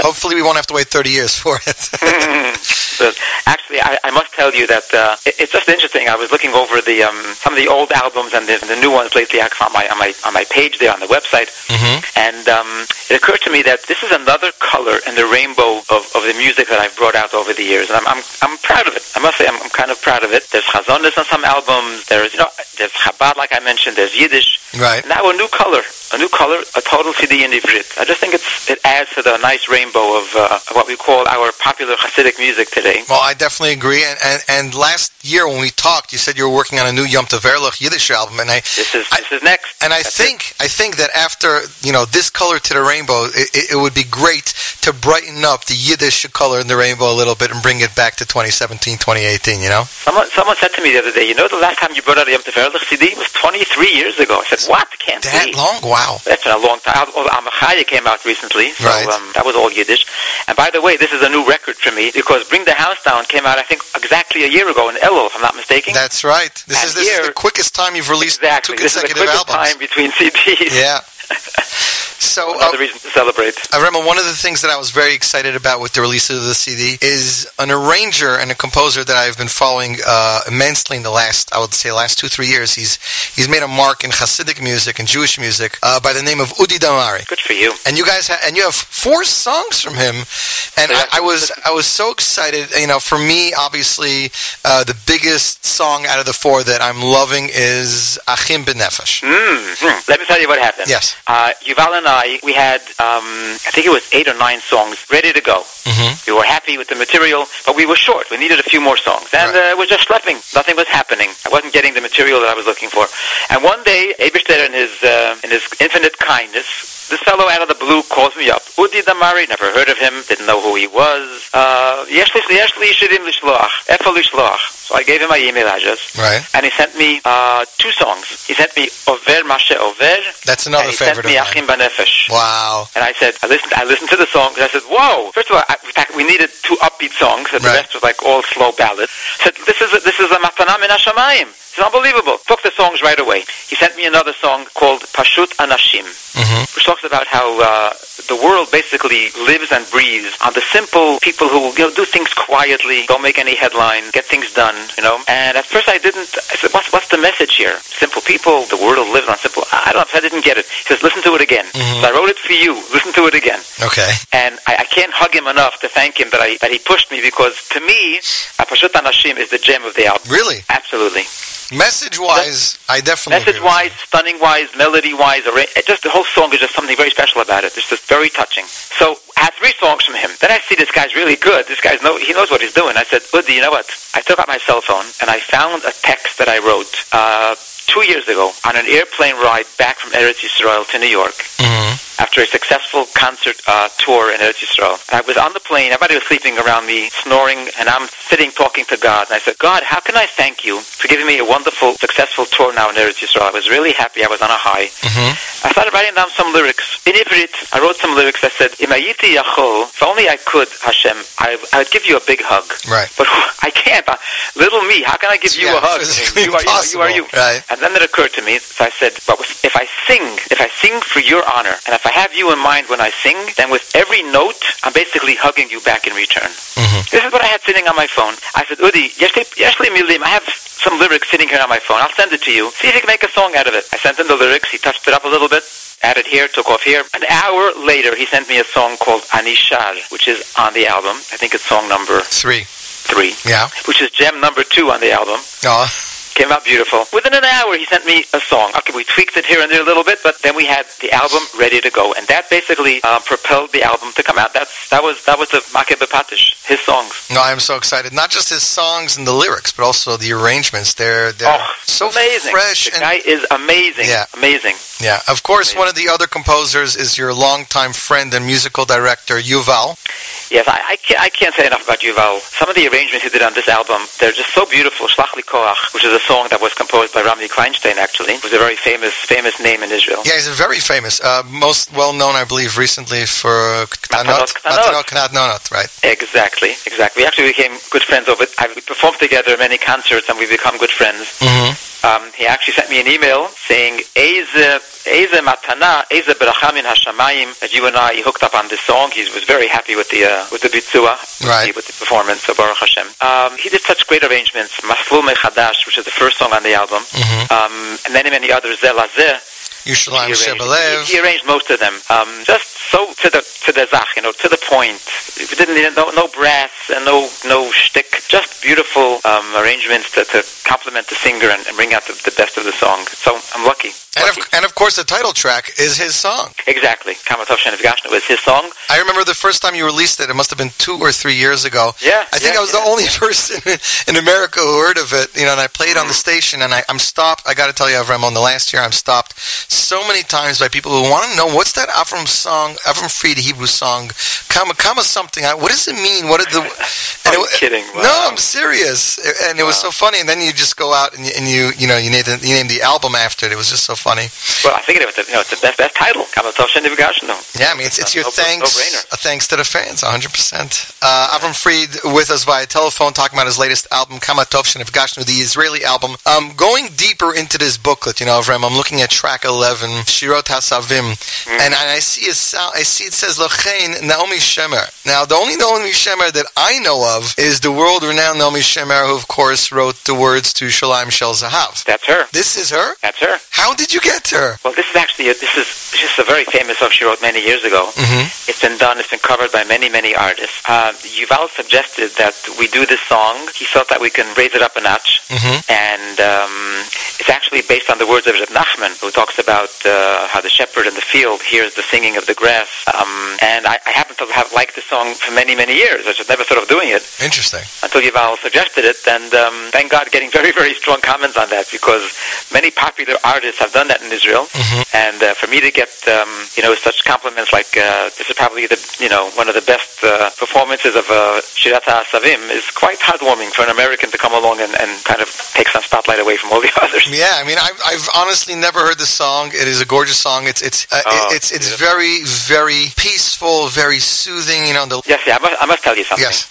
Hopefully, we won't have to wait 30 years for it. [LAUGHS] [LAUGHS] But actually, I, I must tell you that uh, it, it's just interesting. I was looking over the um, some of the old albums and the, the new ones lately on my on my on my page there on the website, and um, it occurred to me that this is another color in the rainbow of, of the music that I've brought out over the years, and I'm I'm, I'm proud of it. I must say, I'm, I'm kind of proud of it. There's chazonis on some albums. There's you know there's Chabad, like I mentioned. There's Yiddish. Right. Now a new color, a new color, a total CD in Ivrit. I just think it's it adds to the nice rainbow of, uh, of what we call our popular Hasidic music today. Well, I definitely agree. And, and, and last year when we talked, you said you were working on a new Yom Tov Ehrlich Yiddish album, and I This is this is next. and I think I think that after you know this color to the rainbow, it, it, it would be great to brighten up the Yiddish color in the rainbow a little bit and bring it back to 2017, 2018. You know. Someone someone said to me the other day, you know, the last time you brought out a Yom Tov Ehrlich CD was 23 years ago. I said, what? Can't That be. long? Wow. That's been a long time. Amachaya came out recently, so Right. um, that was all Yiddish. And by the way, this is a new record for me because Bring the House Down came out, I think, exactly a year ago in Elul, if I'm not mistaken. That's right. This And is this is the quickest time you've released exactly. two This is the consecutive quickest albums. time between [LAUGHS] CDs. Yeah. [LAUGHS] So uh, Another reason to celebrate. I remember one of the things that I was very excited about with the release of the CD is an arranger and a composer that I've been following uh, immensely in the last, I would say, last two three years. He's he's made a mark in Hasidic music and Jewish music uh, by the name of Udi Damari. Good for you. And you guys ha- and you have four songs from him, and I, I was I was so excited. You know, for me, obviously, uh, the biggest song out of the four that I'm loving is Achim Benefesh. Mm. Let me tell you what happened. Yes. Uh, Yuval and I, we had, um, I think it was eight or nine songs ready to go. Mm-hmm. We were happy with the material, but we were short. We needed a few more songs. And uh, we're just schlepping. Nothing was happening. I wasn't getting the material that I was looking for. And one day, Eibershter, in his, uh, in his infinite kindness, this fellow out of the blue calls me up. Udi Damari, never heard of him, didn't know who he was. Uh, "Yesh li- yesh li shirim lishloach, efel lishloach." So I gave him my email address. Right. And he sent me uh, two songs. He sent me Over Mashe Over. That's another and he favorite sent me. Achim Banefesh. Wow. And I said, I listened, I listened to the songs, and I said, whoa! First of all, I, in fact, we needed two upbeat songs, and the rest was like all slow ballads. I said, this is a, this is a matana min hashamayim. It's unbelievable. Took the songs right away. He sent me another song called Pashut Anashim, Mm-hmm. which talks about how uh, the world basically lives and breathes on the simple people who you know, do things quietly, don't make any headline, get things done, you know. And at first I didn't, I said, what's, what's the message here? Simple people, the world lives on simple, I don't know, I didn't get it. He says, listen to it again. Mm-hmm. So I wrote it for you. Listen to it again. Okay. And I, I can't hug him enough to thank him that, I, that he pushed me because to me, Pashut Anashim is the gem of the album. Really? Absolutely. Message wise, I definitely Message wise, stunning wise, melody wise, just the whole song is just something very special about it. It's just very touching. So I had three songs from him. Then I see this guy's really good. This guy's know he knows what he's doing. I said, Udi, you know what? I took out my cell phone and I found a text that I wrote uh, two years ago on an airplane ride back from Eretz Yisrael to New York. Mm-hmm. After a successful concert uh, tour in Eretz Yisrael. And I was on the plane, everybody was sleeping around me, snoring, and I'm sitting talking to God. And I said, God, how can I thank you for giving me a wonderful, successful tour now in Eretz Yisrael? I was really happy. I was on a high. I started writing down some lyrics. In Ivrit, I wrote some lyrics. I said, Imayiti Yachol, if only I could, Hashem, I, I would give you a big hug. Right. But I can't. Little me, how can I give you Yeah, a hug? You are, you, you are you. Right. And then it occurred to me, so I said, but if I sing, if I sing for your honor, and if I have you in mind when I sing, then with every note, I'm basically hugging you back in return. Mm-hmm. This is what I had sitting on my phone. I said, Udi, I have some lyrics sitting here on my phone. I'll send it to you. See if you can make a song out of it. I sent him the lyrics. He touched it up a little bit added here, took off here. An hour later, he sent me a song called Ani Shar, which is on the album. I think it's song number three. Three. Yeah. Which is gem number two on the album. Oh. Came out beautiful. Within an hour, he sent me a song. Okay, we tweaked it here and there a little bit, but then we had the album ready to go, and that basically uh, propelled the album to come out. That's that was that was the Makeh Bepatish, his songs. no, I'm so excited. Not just his songs and the lyrics, but also the arrangements. They're they're Oh, so amazing. fresh The and guy is amazing. Yeah. amazing. yeah. Of course, one of the other composers is your longtime friend and musical director Yuval. Yes, I, I, can't, I can't say enough about Yuval. Some of the arrangements he did on this album, they're just so beautiful. Shlach Li Koach, which is a song that was composed by Rami Kleinstein, actually, who's a very famous famous name in Israel. Yeah, he's a very famous. Uh, most well known, I believe, recently for Ktanot, Ktanot. Ktanot, right? Exactly, exactly. We actually became good friends over. I, we performed together many concerts, and we become good friends. Mm-hmm. Um, he actually sent me an email saying, "Eze, eze matana, eze beracham min hashamayim." That you and I hooked up on this song. He was very happy with the uh, with the bitzua, Right. with the performance of Baruch Hashem. Um, he did such great arrangements. Maslul Mechadash, which is the first song on the album, Mm-hmm. um, and many many others. Zelazeh. Arranged, Shebalev. he, he arranged most of them. Um, just so to the to the zach, you know, to the point. We didn't need no no brass and no no shtick. Just beautiful um, arrangements to, to complement the singer and, and bring out the, the best of the song. So I'm lucky. And of, and of course, the title track is his song. Exactly. Kama Tov Shenifgashnu was his song. I remember the first time you released it. It must have been two or three years ago. Yeah. I think yeah, I was yeah, the only yeah. [LAUGHS] person in America who heard of it. You know, and I played on the mm. station, and I, I'm stopped. I got to tell you, Avram, on the last year, I'm stopped so many times by people who want to know what's that Avram song, Avram Fried Hebrew song, Kama Kama something. I- What does it mean? What did the? [LAUGHS] Are and you kidding? No, I'm serious. And it was so funny. And then you just go out and you, and you, you know, you named, the, you named the album after it. It was just so funny. Well, I think it was the, you know it's the best best title. Yeah, I mean, it's, it's your No- no- thanks, a thanks to the fans, 100%. Uh, Avram Fried with us via telephone talking about his latest album, Kama Tov Shenifgashnu, the Israeli album. Um, going deeper into this booklet, you know, Avram, I'm looking at track 11, Shirot HaSavim, Mm-hmm. and I, I see a sound, I see it says Lochein Naomi Shemer. Now, the only Naomi Shemer that I know of is the world-renowned Naomi Shemer, who, of course, wrote the words to Shalim Shel Zahav. That's her. This is her? That's her. How did you get her? Well, this is actually a, this is just a very famous song she wrote many years ago. Mm-hmm. It's been done. It's been covered by many, many artists. Uh, Yuval suggested that we do this song. He felt that we can raise it up a notch, Mm-hmm. and um, it's actually based on the words of Reb Nachman, who talks about uh, how the shepherd in the field hears the singing of the grass. Um, and I, I happen to have liked the song for many, many years. I just never thought of doing it Interesting. until Yuval suggested it, and um, thank God, getting very, very strong comments on that because many popular artists have done that in Israel, and uh, for me to get um, you know such compliments like uh, this is probably the you know one of the best uh, performances of uh, Shirat Savim is quite heartwarming for an American to come along and, and kind of take some spotlight away from all the [LAUGHS] others. Yeah, I mean, I've, I've honestly never heard the song. It is a gorgeous song. It's it's uh, Oh, it's it's very very peaceful, very soothing. You know, the Yes, yeah, I must, I must tell you something. Yes.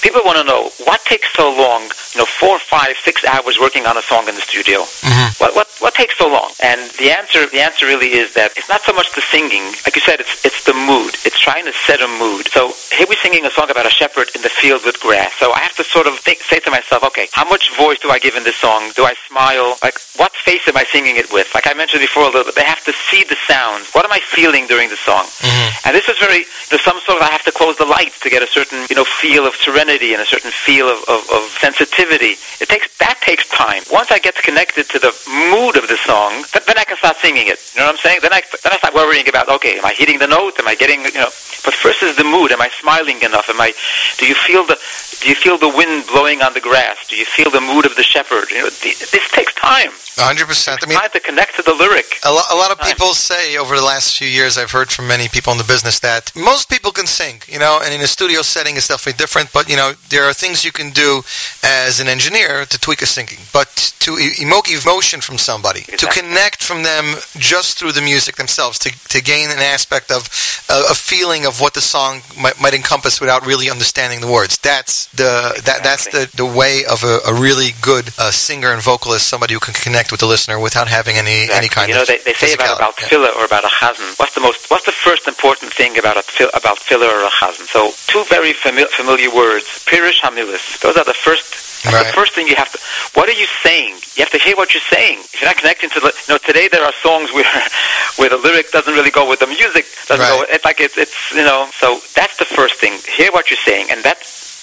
People want to know what takes so long. You know, four, five, six hours working on a song in the studio. Mm-hmm. What, what, what takes so long? And the answer, the answer really is that it's not so much the singing. Like you said, it's it's the mood. It's trying to set a mood. So here we're singing a song about a shepherd in the field with grass. So I have to sort of think, say to myself, okay, how much voice do I give in this song? Do I smile? Like, what face am I singing it with? Like I mentioned before a little bit, they have to see the sounds. What am I feeling during the song? Mm-hmm. And this is very, there's some sort of, I have to close the lights to get a certain, you know, feel of serenity and a certain feel of, of, of sensitivity. It takes, that takes time. Once I get connected to the mood of the song, then I can start singing it. You know what I'm saying? Then I, then I start worrying about, okay, am I hitting the note? Am I getting, you know, but first is the mood. Am I smiling enough? Am I, do you feel the, Do you feel the wind blowing on the grass? Do you feel the mood of the shepherd? You know, th- this takes time. 100%. I mean, time to connect to the lyric. A, lo- a lot of people say over the last few years, I've heard from many people in the business that most people can sing, you know, and in a studio setting it's definitely different. But you know, there are things you can do as an engineer to tweak a singing, but to e- emote emotion from somebody, to connect from them just through the music themselves, to, to gain an aspect of uh, a feeling of what the song might, might encompass without really understanding the words. That's the that that's the, the way of a, a really good uh, singer and vocalist, somebody who can connect with the listener without having any any kind of you know, of they, they say about about physicality. filler or about a chazan. What's the most? What's the first important thing about a fil- about filler or a chazan? So two very fami- familiar words: pirish hamilis. Those are the first. That's Right. the first thing you have to. What are you saying? You have to hear what you're saying. If you're not connecting to the, you know, today there are songs where [LAUGHS] where the lyric doesn't really go with the music. Doesn't go. It's like it's it's you know. So that's the first thing. Hear what you're saying, and that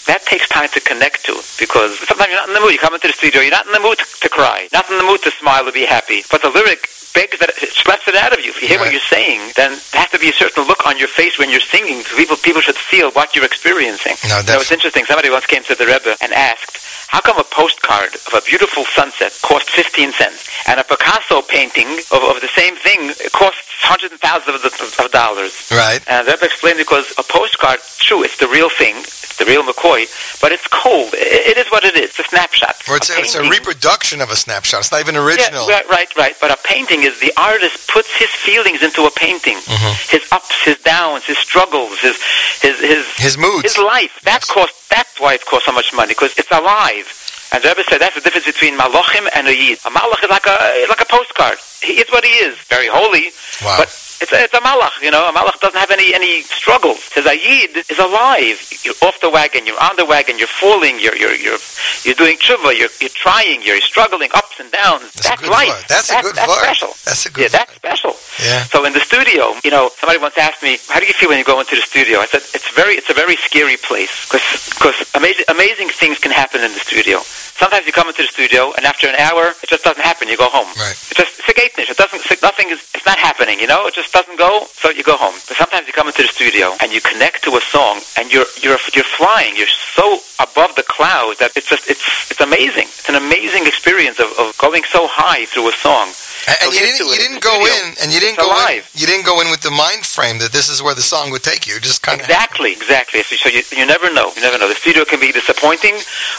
that takes time to connect to because sometimes you're not in the mood. You come into the studio, you're not in the mood to, cry, not in the mood to smile or be happy. But the lyric begs that it slaps it out of you. If you hear what you're saying, then there has to be a certain look on your face when you're singing. So people people should feel what you're experiencing. No, you know, it's interesting. Somebody once came to the Rebbe and asked, "How come a postcard of a beautiful sunset costs 15 cents, and a Picasso painting of, of the same thing costs hundreds and thousands of, of dollars?" Right. And the Rebbe explained because a postcard, true, it's the real thing, the real McCoy, but it's cold. It is what it is. It's a snapshot. Or it's, a, it's a reproduction of a snapshot. It's not even original. Yeah, right, right, right. But a painting is the artist puts his feelings into a painting. Mm-hmm. His ups, his downs, his struggles, his his his his moods, his life. That cost. That's why it costs so much money because it's alive. And the Rebbe said that's the difference between malachim and a yid. A malach is like a like a postcard. He is what he is, very holy. Wow. But it's a, it's a malach, you know. A malach doesn't have any any struggles. Says a yid is alive. You're off the wagon. You're on the wagon. You're falling. You're you're you're you're doing tshuva. You're you're trying. You're struggling ups and downs. That's, good life. word. That's a good that's special. That's a good. Yeah, that's special. Yeah. So in the studio, you know, somebody once asked me, "How do you feel when you go into the studio?" I said, "It's very, it's a very scary place because amazing, amazing things can happen in the studio. Sometimes you come into the studio and after an hour, it just doesn't happen. You go home. Right. It just it's a gate niche. It doesn't. Nothing is. It's not happening. You know, it just doesn't go. So you go home. But sometimes you come into the studio and you connect to a song and you're you're you're flying. You're so above the clouds that it's just it's it's amazing. It's an amazing experience of, of going so high through a song. And, and you didn't you didn't go in and you didn't It's go alive. in you didn't go in with the mind frame that this is where the song would take you. Just kind of Exactly, exactly. So, you, you never know. You never know. The studio can be disappointing,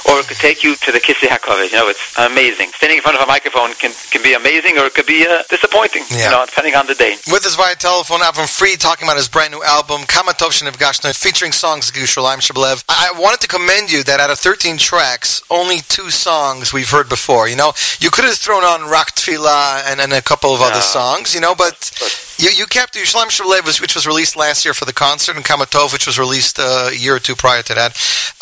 or it could take you to the Kissi Hakovet. You know, it's amazing. Standing in front of a microphone can, can be amazing, or it could be uh, disappointing. Yeah. You know, depending on the day. With us via telephone, Avram Fried talking about his brand new album, Kama Tov Shenifgashnu, featuring songs Yerushalayim Shebalev. I wanted to commend you that out of 13 tracks, only two songs we've heard before. You know, you could have thrown on Rak Tefillah and, and a couple of other songs, you know, but you, you kept Yerushalayim Shebalev, was- which was released last year for the concert, and Kama Tov, which was released uh, a year or two prior to that.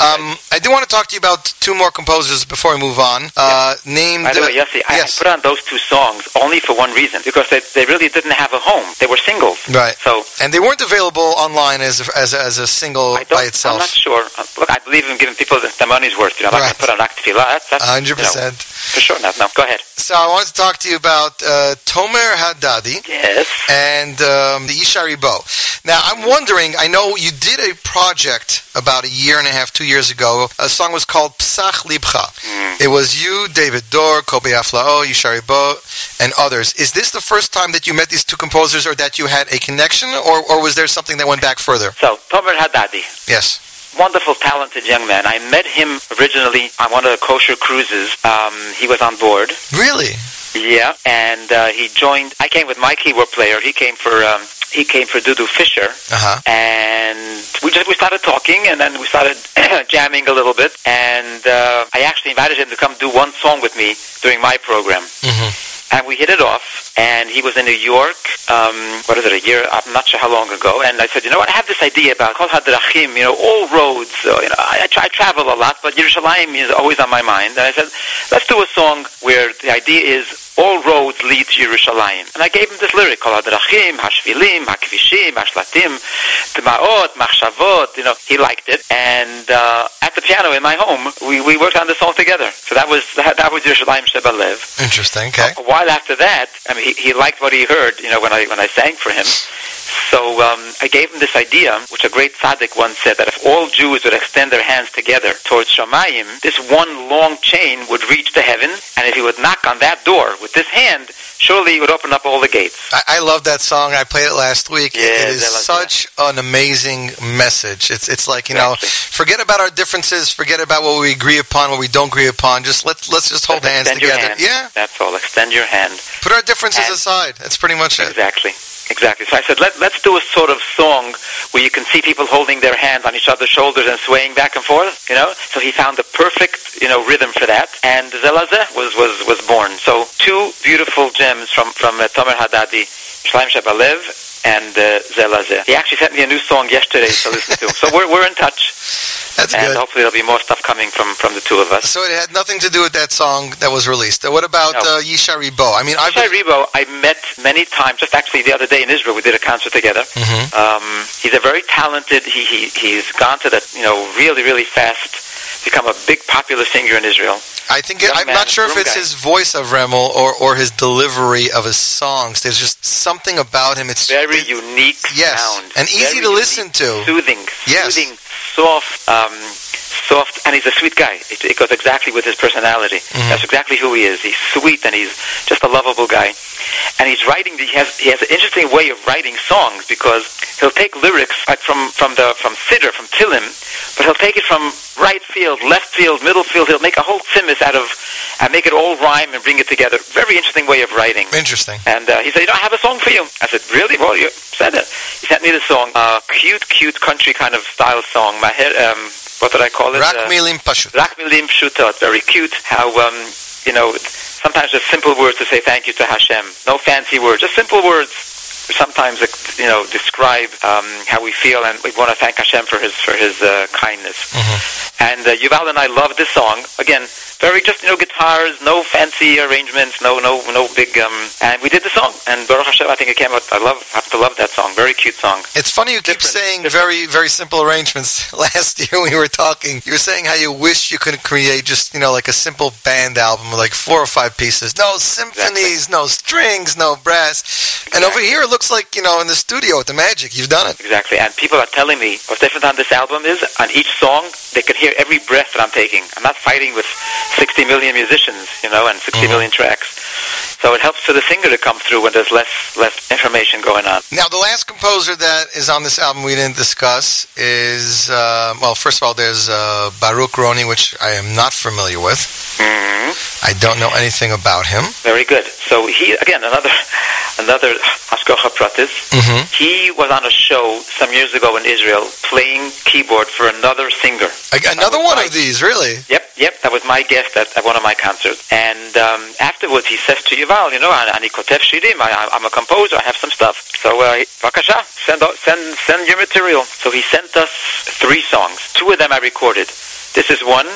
Um, I do want to talk to you about two more composers before we move on. Uh, Named. By the way, uh, Yossi, I, I put on those two songs only for one reason, because they, they really didn't have a home. They were singles. Right. So and they weren't available online as a, as a, as a single by itself. I'm not sure. Uh, Look, I believe in giving people the, money's worth. You know, I'm not going to put on Act That's, that's, hundred you know, for sure. Not. No, go ahead. So I wanted to talk to you about uh, Tomer Haddadi. Yes. And um, the Yishai Ribo. Now I'm wondering. I know you did a project about a year and a half, two years ago. A song was called Psach Libcha. Mm. It was you, David Dor, Kobi Aflalo, Yishai Ribo, and others. Is this the first time that you met these two composers, or that you had a connection, or, or was there something that went back further? So, Tomer Haddadi. Yes. wonderful, talented young man. I met him originally on one of the kosher cruises. Um, he was on board. Really? Yeah, and uh, he joined. I came with my keyboard player. He came for um, he came for Dudu Fisher, Uh-huh. and we just we started talking, and then we started [COUGHS] jamming a little bit. And uh, I actually invited him to come do one song with me during my program. And we hit it off, and he was in New York, um, what is it, a year, I'm not sure how long ago, and I said, you know what, I have this idea about Kol HaDrachim, you know, all roads, uh, you know, I, I, try, I travel a lot, but Yerushalayim is always on my mind, and I said, let's do a song where the idea is all roads lead to Yerushalayim. And I gave him this lyric, Kol HaDrachim, HaShvilim, HaKvishim, HaShlatim, Tmaot, Machshavot, you know, he liked it, and uh, at the piano in my home, we, we worked on the song together. So that was, that, that was Yerushalayim Shebalev. Interesting. Okay. A while after that, I mean, he, he liked what he heard, you know, when I when I sang for him. So um, I gave him this idea, which a great tzaddik once said, that if all Jews would extend their hands together towards Shamayim, this one long chain would reach to heaven, and if he would knock on that door with this hand, surely he would open up all the gates. I, I love that song. I played it last week. Yeah, it is such an amazing message. It's it's like you know, forget about our differences, forget about what we agree upon, what we don't agree upon. Just let's let's just hold hands Extend your together. hand. Yeah, That's all. Extend your hand. put our differences And- aside. That's pretty much it. Exactly. Exactly. So I said, Let, let's do a sort of song where you can see people holding their hands on each other's shoulders and swaying back and forth, you know? So he found the perfect, you know, rhythm for that. And Zelazeh was, was, was born. So two beautiful gems from, from uh, Tomer Haddadi, Shlaim Shabalev and uh, Zelazeh. He actually sent me a new song yesterday to listen to. So we're, we're in touch. That's and good. hopefully there'll be more stuff coming from, from the two of us. So it had nothing to do with that song that was released. What about No. uh, Yishai Ribo? I mean, I've Ribo, I met many times. Just actually the other day in Israel, we did a concert together. Mhm. Um, he's a very talented. He, he he's gone to the you know really really fast, become a big popular singer in Israel. I think Young I'm not sure if it's guy. his voice of Remel or, or his delivery of his songs. There's just something about him. It's Very unique yes, sound, and easy Very to listen to. soothing, Yes. soothing, soft, um, soft, and he's a sweet guy. It, it goes exactly with his personality. Mm-hmm. That's exactly who he is. He's sweet and he's just a lovable guy. And he's writing. He has he has an interesting way of writing songs because he'll take lyrics like from from the from Siddur from Tehillim, but he'll take it from right field, left field, middle field. He'll make a whole tzimis out of and make it all rhyme and bring it together. Very interesting way of writing. Interesting. And uh, he said, you know, I have a song for you. I said, really? Well, you said it. He sent me the song, uh, cute, cute country kind of style song. My head, um, what did I call it? Rak Uh, Milim Pashut. Rak Milim Pshuta. It's very cute. How, um, you know, sometimes just simple words to say thank you to Hashem. No fancy words, just simple words. Sometimes, uh, you know, describe um, how we feel, and we want to thank Hashem for his for his uh, kindness. And uh, Yuval and I love this song. Again, very just you know guitars, no fancy arrangements, no no no big. Um, and we did the song, and Baruch Hashem, I think it came out. I love have to love that song. Very cute song. It's funny you keep saying very, very simple arrangements. [LAUGHS] Last year when we were talking, you were saying how you wish you could create just, you know, like a simple band album with like four or five pieces. No symphonies, no strings, no brass. And over here it looks like, you know, in the studio with the magic. You've done it. Exactly. And people are telling me what's different on this album is on each song they can hear every breath that I'm taking. I'm not fighting with 60 million musicians, you know, and 60 million tracks. So it helps for the singer to come through when there's less less information going on. Now, the last composer that is on this album we didn't discuss is, uh, well, first of all, there's uh, Baruch Roni, which I am not familiar with. hmm I don't know anything about him. Very good. So he again another another Hashgacha Pratis. Mhm. He was on a show some years ago in Israel playing keyboard for another singer. Ag- Another one of these, really? Yep, yep. That was my guest at, at one of my concerts. And um, afterwards, he says to Yuval, you know, Ani kotev shirim. I, I'm a composer. I have some stuff. So, uh, bakasha, send send send your material. So he sent us three songs. Two of them I recorded. This is one.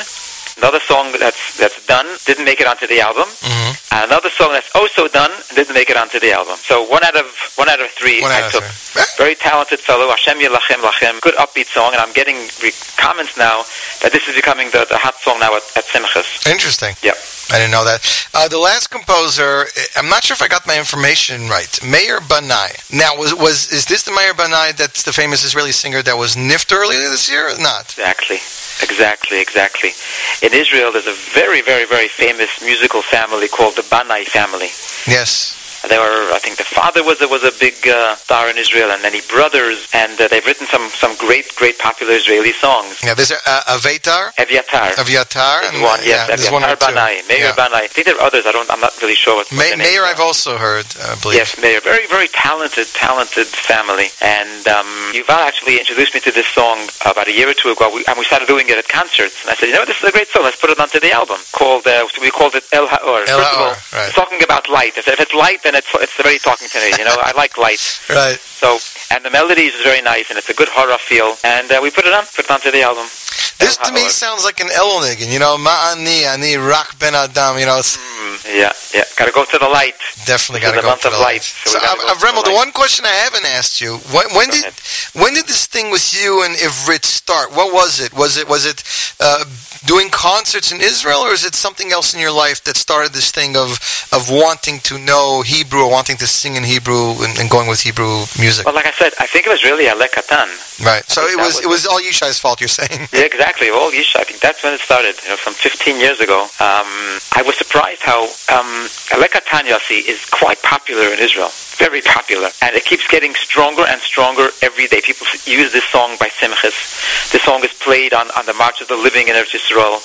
Another song that's that's done didn't make it onto the album. Mm-hmm. And another song that's also done didn't make it onto the album. So one out of one out of three One I out of took. Very talented fellow, Hashem Yelachem Lachem. Good upbeat song, and I'm getting re- comments now that this is becoming the, the hot song now at, at Simchas. Interesting. Yep. I didn't know that. Uh, the last composer, I'm not sure if I got my information right. Meir Banai. Now, was was is this the Meir Banai that's the famous Israeli singer that was niffed earlier this year or not? Exactly. Exactly, exactly. In Israel, there's a very, very, very famous musical family called the Banai family. Yes. They were, I think, the father was a, was a big uh, star in Israel, and many brothers, and uh, they've written some, some great, great popular Israeli songs. Yeah, there's uh, Avitar. Eviatar. Aviatar. There's one, yes, yeah, there's one or Eviatar two. Banai, Meir Yeah. Banai. I think there are others. I don't. I'm not really sure what. May, Mayor, are. I've also heard, I believe. Yes, Mayor. Very, very talented, talented family. And um, Yuval actually introduced me to this song about a year or two ago, we, and we started doing it at concerts. And I said, you know, this is a great song. Let's put it onto the album. Called uh, we called it El Haor. El First of all, Haor, right. it's talking about light. If, if it's light, then it's it's very talking to me. You know, I like light. [LAUGHS] Right. So, and the melodies is very nice, and it's a good horror feel. And uh, we put it on, put it onto the album. This to me sounds like an Elonigan, you know, Ma'ani, Ani, Rak Ben Adam, you know, it's Yeah, yeah. Got to go to the light. definitely got to is the go month to of the light. So, So gotta uh, go uh, the the one question I haven't asked you, when, when did when did this thing with you and Ivrit start? What was it? Was it was it uh, doing concerts in Israel, or is it something else in your life that started this thing of of wanting to know Hebrew or wanting to sing in Hebrew and, and going with Hebrew music? Well, like I said, I think it was really Aleh Katan. Right. So it was was it was all Yishai's fault. You're saying? Yeah, exactly. All Yishai. I think that's when it started. You know, some 15 years ago. Um, I was surprised how um, Katan Yossi is quite popular in Israel. Very popular, and it keeps getting stronger and stronger every day. People use this song by Simchas. This song is played on, on the March of the Living in Eretz Yisrael.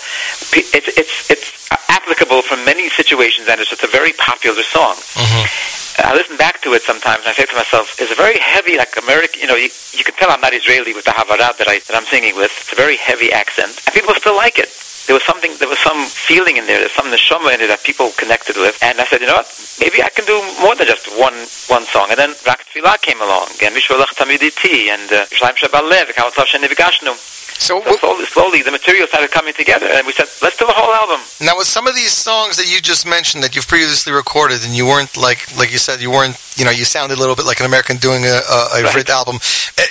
It's it's it's applicable for many situations, and it's just a very popular song. Mm-hmm. I listen back to it sometimes, and I say to myself, "It's a very heavy, like American. You know, you, you can tell I'm not Israeli with the Havara that I that I'm singing with. It's a very heavy accent, and people still like it. There was something, there was some feeling in there. There's some neshama in it that people connected with, and I said, you know what? Maybe I can do more than just one one song. And then Rak Tfilah came along, and Mishulach Tamiditi, and uh, Yerushalayim Shebalev, Kamatzav Shenivigashnu. So slowly, slowly, the material started coming together, and we said, let's do a whole album. Now, with some of these songs that you just mentioned that you've previously recorded, and you weren't like, like you said, you weren't, you know, you sounded a little bit like an American doing a, a, a Vrit album.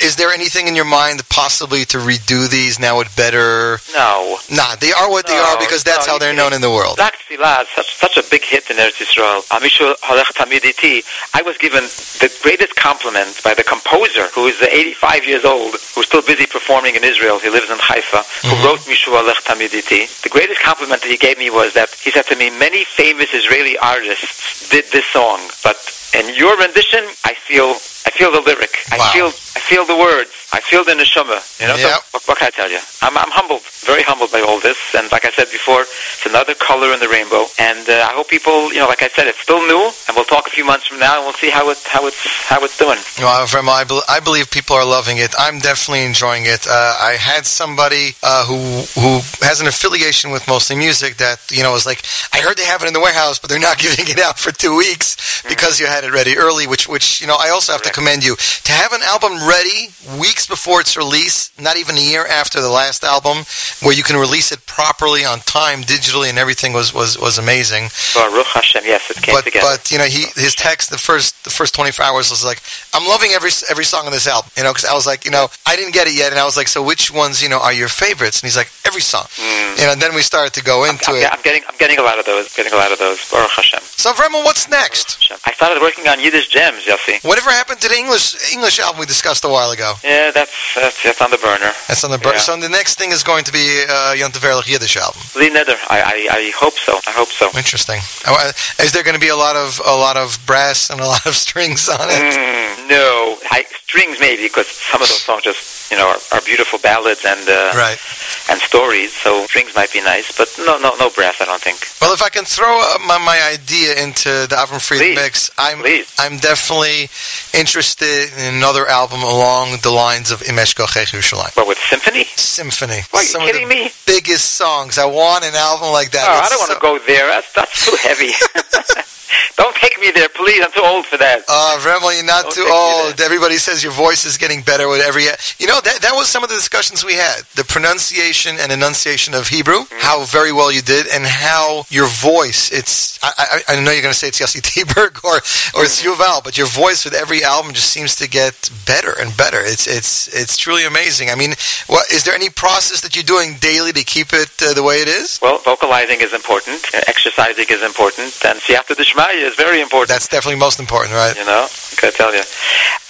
Is there anything in your mind possibly to redo these now with better? No. Nah, they are what they are because that's no, how they're known in the world. Rak Tfilah is such, such a big hit in Eretz Yisrael. Amishu Halech Tamid Iti. I was given the greatest compliment by the composer, who is 85 years old, who's still busy performing in Israel. He lives in Haifa, who mhm. wrote Mishu Halech Tamid Iti. The greatest compliment that he gave me was that he said to me, many famous Israeli artists did this song, but in your rendition, I feel I feel the lyric. I feel I feel the words. I feel the neshama. You know, Yep. so what, what can I tell you? I'm, I'm humbled, very humbled by all this. And like I said before, it's another color in the rainbow. And uh, I hope people, you know, like I said, it's still new, and we'll talk a few months from now, and we'll see how it how it's how it's doing. Well, Vrema, I, bel I believe people are loving it. I'm definitely enjoying it. Uh, I had somebody uh, who who has an affiliation with mostly music that you know was like, I heard they have it in the warehouse, but they're not [LAUGHS] giving it out for two weeks because you had it ready early. Which which you know I also have to commend you to have an album ready weeks before its release, not even a year after the last album, where you can release it properly on time, digitally, and everything was was was amazing. Baruch Hashem, yes, it came But together. but you know he his text the first the first 24 hours was like I'm loving every every song on this album you know because I was like you know I didn't get it yet and I was like so which ones you know are your favorites and he's like every song mm. you know and then we started to go into I'm, it I'm getting I'm getting a lot of those, getting a lot of those. Baruch Hashem. so Vremel what's next I started working on Yiddish gems, Yossi. whatever happened to the English English album we discussed a while ago Yeah, that's that's, that's on the burner. that's on the burner. Yeah. so the next thing is going to be uh, Ehrlich Yiddish album Lee Nether. I, I I hope so. I hope so. interesting Uh, is there going to be a lot of a lot of brass and a [LAUGHS] lot of strings on it Mm, no, I, strings maybe because some of those songs just you know our, are beautiful ballads and uh, right and stories. So strings might be nice, but no no no brass. I don't think. Well, if I can throw uh, my, my idea into the Avram Fried mix, I'm I'm definitely interested in another album along the lines of Im Eshkachech Yerushalayim. But with symphony? Symphony. What, you Some kidding of the me? biggest songs. I want an album like that. oh, I don't want to go there. That's that's too heavy. [LAUGHS] [LAUGHS] don't take me there, please. I'm too old for that. Uh, Remel, you're not Don't too old. Everybody says your voice is getting better with every. You know that that was some of the discussions we had: the pronunciation and enunciation of Hebrew, Mm-hmm. how very well you did, and how your voice. It's I, I, I know you're going to say it's Yossi [LAUGHS] T-Berg or or it's Mm-hmm. Yuval, but your voice with every album just seems to get better and better. It's it's it's truly amazing. I mean, what is there any process that you're doing daily to keep it uh, the way it is? Well, vocalizing is important. uh, Exercising is important, and Siyata Dishmaya is very important. That's definitely most important, right? You know, I gotta tell you.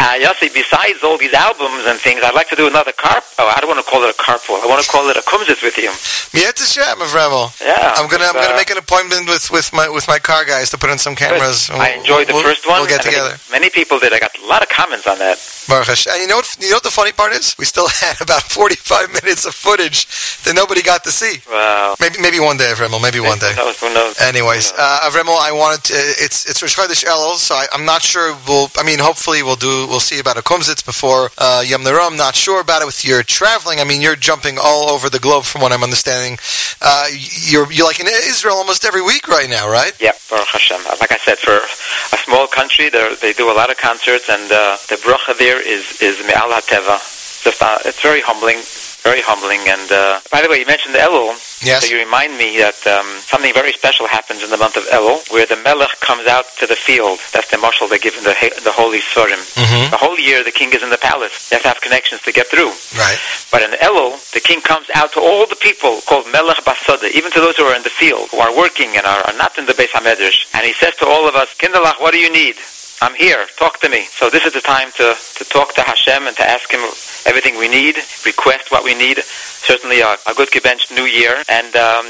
Uh, Yossi, besides all these albums and things, I'd like to do another carp. Oh, I don't want to call it a carpool. I want to call it a kumsitz with you. Miet Hashem, Avremel. Yeah, I'm gonna I'm uh, gonna make an appointment with, with my with my car guys to put in some cameras. I enjoyed the We'll- first one. We'll get I together. Many people did. I got a lot of comments on that. Baruch Hashem. And you know what? You know what the funny part is? We still [LAUGHS] had about 45 [LAUGHS] minutes of footage that nobody got to see. Wow. Maybe maybe one day, Avremel. Maybe one day. Who knows? Who knows? Anyways, uh, Avremel, I wanted to, it's it's Rosh Chodesh Elul, so I, I'm not sure. We'll I mean, hopefully we'll do we'll see about a kumsitz before uh, Yom Nero. I'm not sure about it with your traveling. I mean, you're jumping all over the globe from what I'm understanding. Uh, you're you're like in Israel almost every week right now, right? Yeah, Baruch Hashem. Uh, Like I said, for a small country, they do a lot of concerts, and uh, the bracha there is is me'al hateva. Just uh, it's very humbling. Very humbling. And uh, by the way, you mentioned Elul. Yes. So you remind me that um, something very special happens in the month of Elul, where the Melech comes out to the field. That's the mashal they give in the, the holy Surim. Mhm. The whole year, the king is in the palace. You have to have connections to get through. Right. But in Elul, the king comes out to all the people called Melech Basada, even to those who are in the field, who are working and are, are not in the Beis Hamedrash. And he says to all of us, Kinderlach, what do you need? I'm here. Talk to me. So this is the time to, to talk to Hashem and to ask Him everything we need, request what we need. Certainly a, a good gebenched New Year. And um,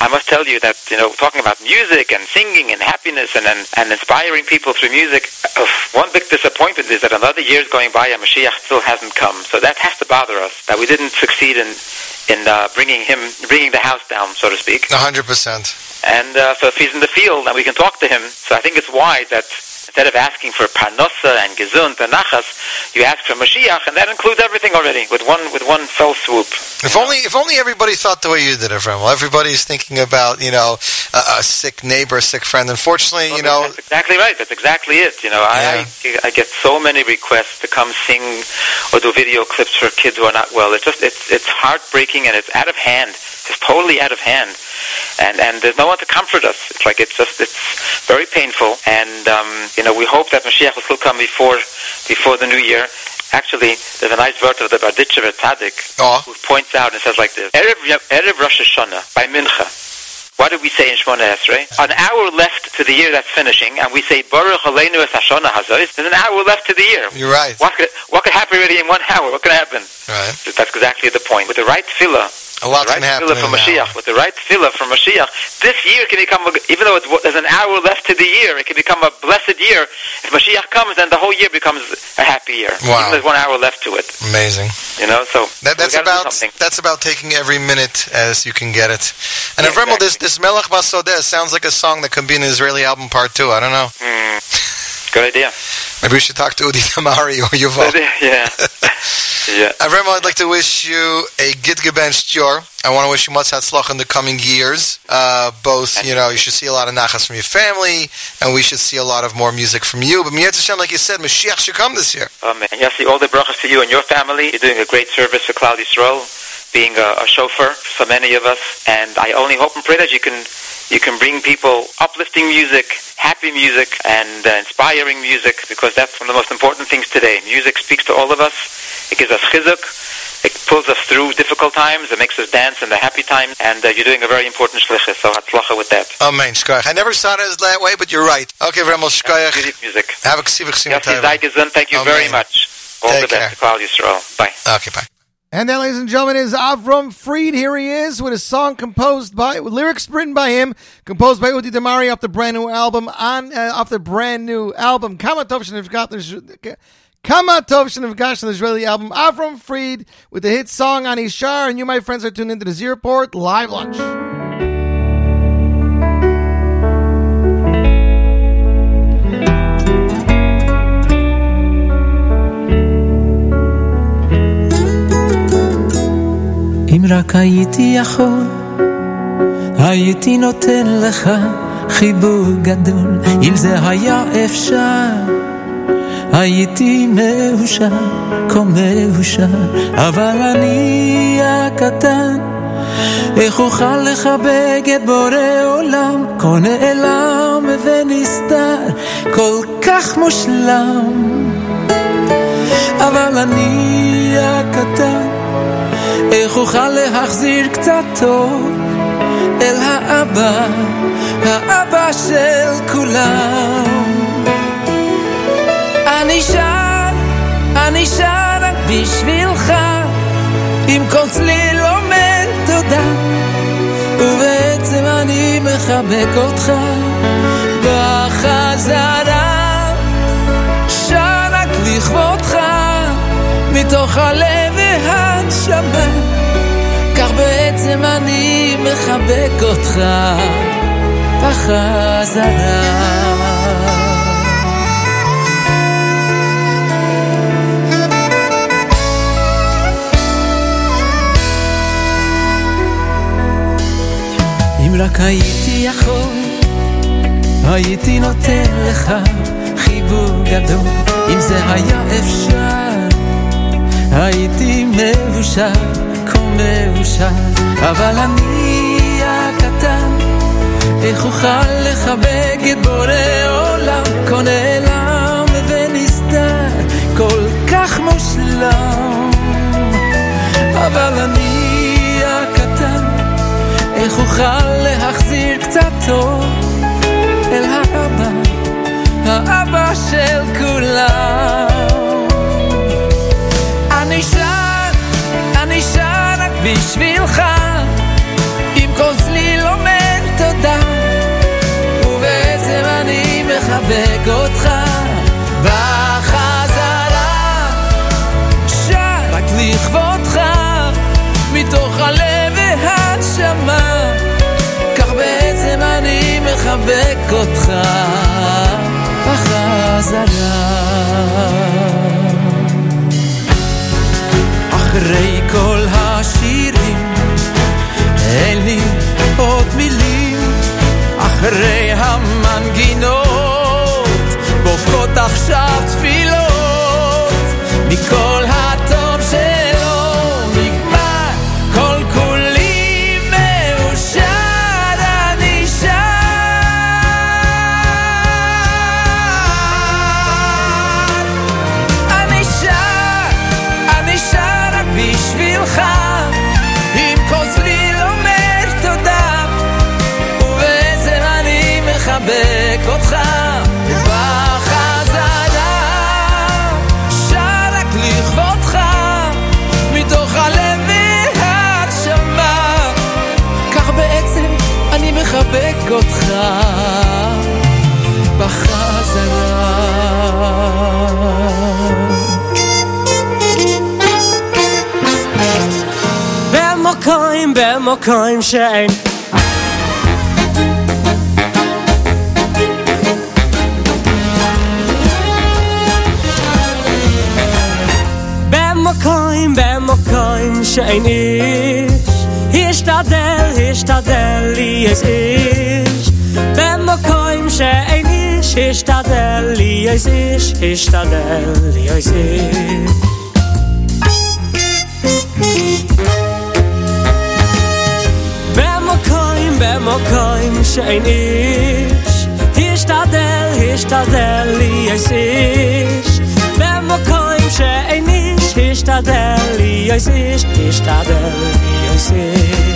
I must tell you that, you know, talking about music and singing and happiness and, and, and inspiring people through music, uh, one big disappointment is that another year is going by and Mashiach still hasn't come. So that has to bother us, that we didn't succeed in, in uh, bringing him, bringing the house down, so to speak. Hundred percent. And uh, so if he's in the field and we can talk to him, so I think it's wise that instead of asking for parnosa and gesund and nachas, you ask for Mashiach, and that includes everything already with one with one fell swoop. If only, if only everybody thought the way you did, Ephraim. Well, everybody's thinking about, you know, a, a sick neighbor, a sick friend. Unfortunately, you know, That's exactly right. That's exactly it. You know, I, I I get so many requests to come sing or do video clips for kids who are not well. It's just it's it's heartbreaking and it's out of hand. It's totally out of hand, and and there's no one to comfort us. It's like it's just it's very painful, and um, you know we hope that Mashiach will still come before before the new year. Actually, there's a nice verse of the Barditchever Tzaddik who points out and says like this: Erev, Erev Rosh Hashanah by Mincha. What did we say in Shemona Esrei? An hour left to the year that's finishing, and we say Baruch Aleinu Es Hashana Hazois. There's an hour left to the year. You're right. What could, what could happen already in one hour? What could happen? Right. That's exactly the point. With the right tefillah, A lot's right happen tefillah for in an Mashiach, with the right tefillah for Mashiach, this year can become, a, even though there's an hour left to the year, it can become a blessed year. If Mashiach comes, then the whole year becomes a happy year. Wow. Even there's one hour left to it. amazing. You know, so That, that's about that's about taking every minute as you can get it. And Yeah, Ephraim, this this Melech Basodeh sounds like a song that could be an Israeli album part two. I don't know. Hmm. Good idea. Maybe we should talk to Udi Damari [LAUGHS] or Yuval. yeah. [LAUGHS] yeah. Avram, I'd like to wish you a good gebench yor. I want to wish you much hatzlach in the coming years. Uh, both, you know, you should see a lot of nachas from your family, and we should see a lot of more music from you. But Miyat Hashem, like you said, Mashiach should come this year. Amen. Yossi, all the brachas to you and your family. You're doing a great service for Klal Yisrael, being a, a chauffeur for many of us. And I only hope and pray that you can you can bring people uplifting music, happy music, and uh, inspiring music, because that's one of the most important things today. Music speaks to all of us. It gives us chizuk. It pulls us through difficult times. It makes us dance in the happy times. And uh, you're doing a very important shlichus. So hatzlacha with that. Amen. Shkoyach. I never saw it as that way, but you're right. Okay, Vremel Shkoyach. Music. Have a Zaygesund, thank you very much. All Take the best to Klal Yisrael. Bye. Okay, bye. And that, ladies and gentlemen, is Avram Fried. Here he is with a song composed by, lyrics written by him, composed by Udi Damari off the brand new album, on uh, off the brand new album, Kama Tov Shenivgash, the Israeli album, Avram Fried, with the hit song Ani Shar. And you, my friends, are tuned into the Zierport Live Lunch. רק הייתי יכול, הייתי נותן לך חיבור גדול. אם זה היה אפשר, הייתי מאושר, כה מאושר. אבל אני הקטן, איך אוכל לחבק את בורא עולם, כה נעלם ונסתר, כל כך מושלם. אבל אני הקטן, איך אוכל להחזיר קצת טוב אל האבא, האבא של כולם. אני שר, אני שר רק בשבילך, עם כל צליל אומר תודה, ובעצם אני מחבק אותך בחזרה, שר רק לכבודך, מתוך הלב והנשמה, כך בעצם אני מחבק אותך בחזרה. אם רק הייתי יכול, הייתי נותן לך חיבור גדול. אם זה היה אפשר, הייתי מאושר, חום מאושר, אבל אני הקטן, איך אוכל לחבק את בורא עולם, כה נעלם ונסתר, כל כך מושלם. אבל אני הקטן, איך אוכל להחזיר קצת טוב אל האבא, האבא של כולם. בשבילך, עם כל צליל אומר תודה, ובעצם אני מחבק אותך. בחזרה, שר רק לכבודך, מתוך הלב והנשמה, כך בעצם אני מחבק אותך. בחזרה. nyakaim zijn. Ben makaim, ben makaim zijn is. Hier staat el, hier staat el, is is. Ben makaim zijn is. Hier staat el, is is. Hier staat el, is is. שאין איש השתדל, השתדל לי יש איש במוקוים שאין איש השתדל לי יש איש השתדל לי יש איש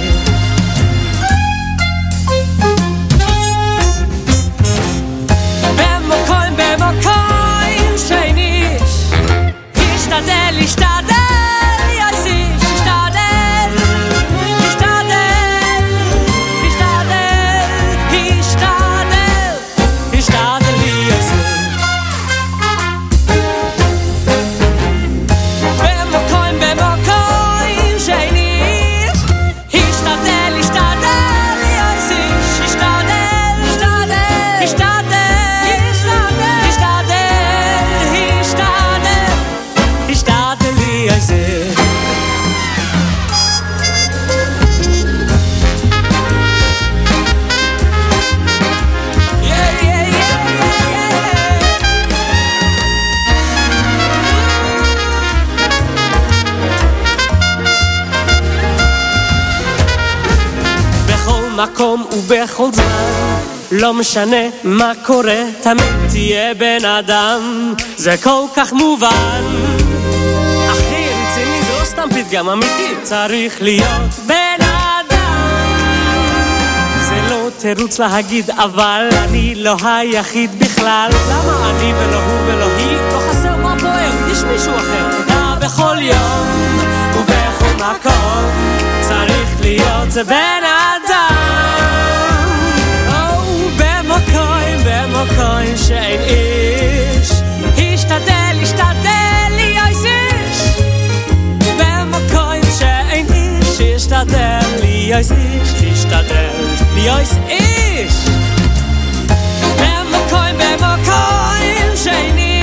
לא משנה מה קורה, תמיד תהיה בן אדם. זה כל כך מובן. הכי רציני זה לא סתם פתגם אמיתי צריך להיות בן אדם. זה לא תירוץ להגיד אבל אני לא היחיד בכלל. למה אני ולא הוא ולא היא? לא חסר מה בוער יש מישהו אחר. תדע בכל יום ובכל מקום צריך להיות בן אדם במקום שאין איש השתדל השתדל להיות איש במקום שאין איש השתדל להיות איש השתדל להיות איש במקום במקום שאין איש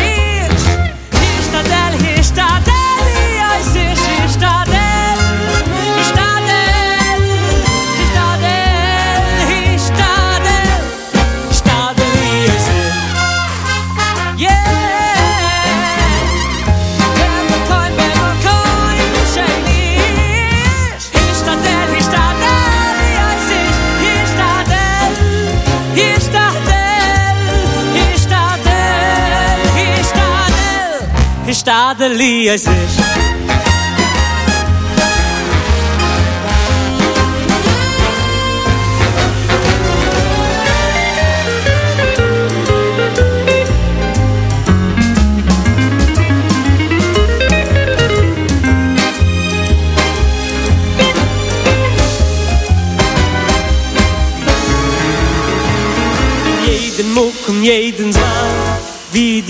es ist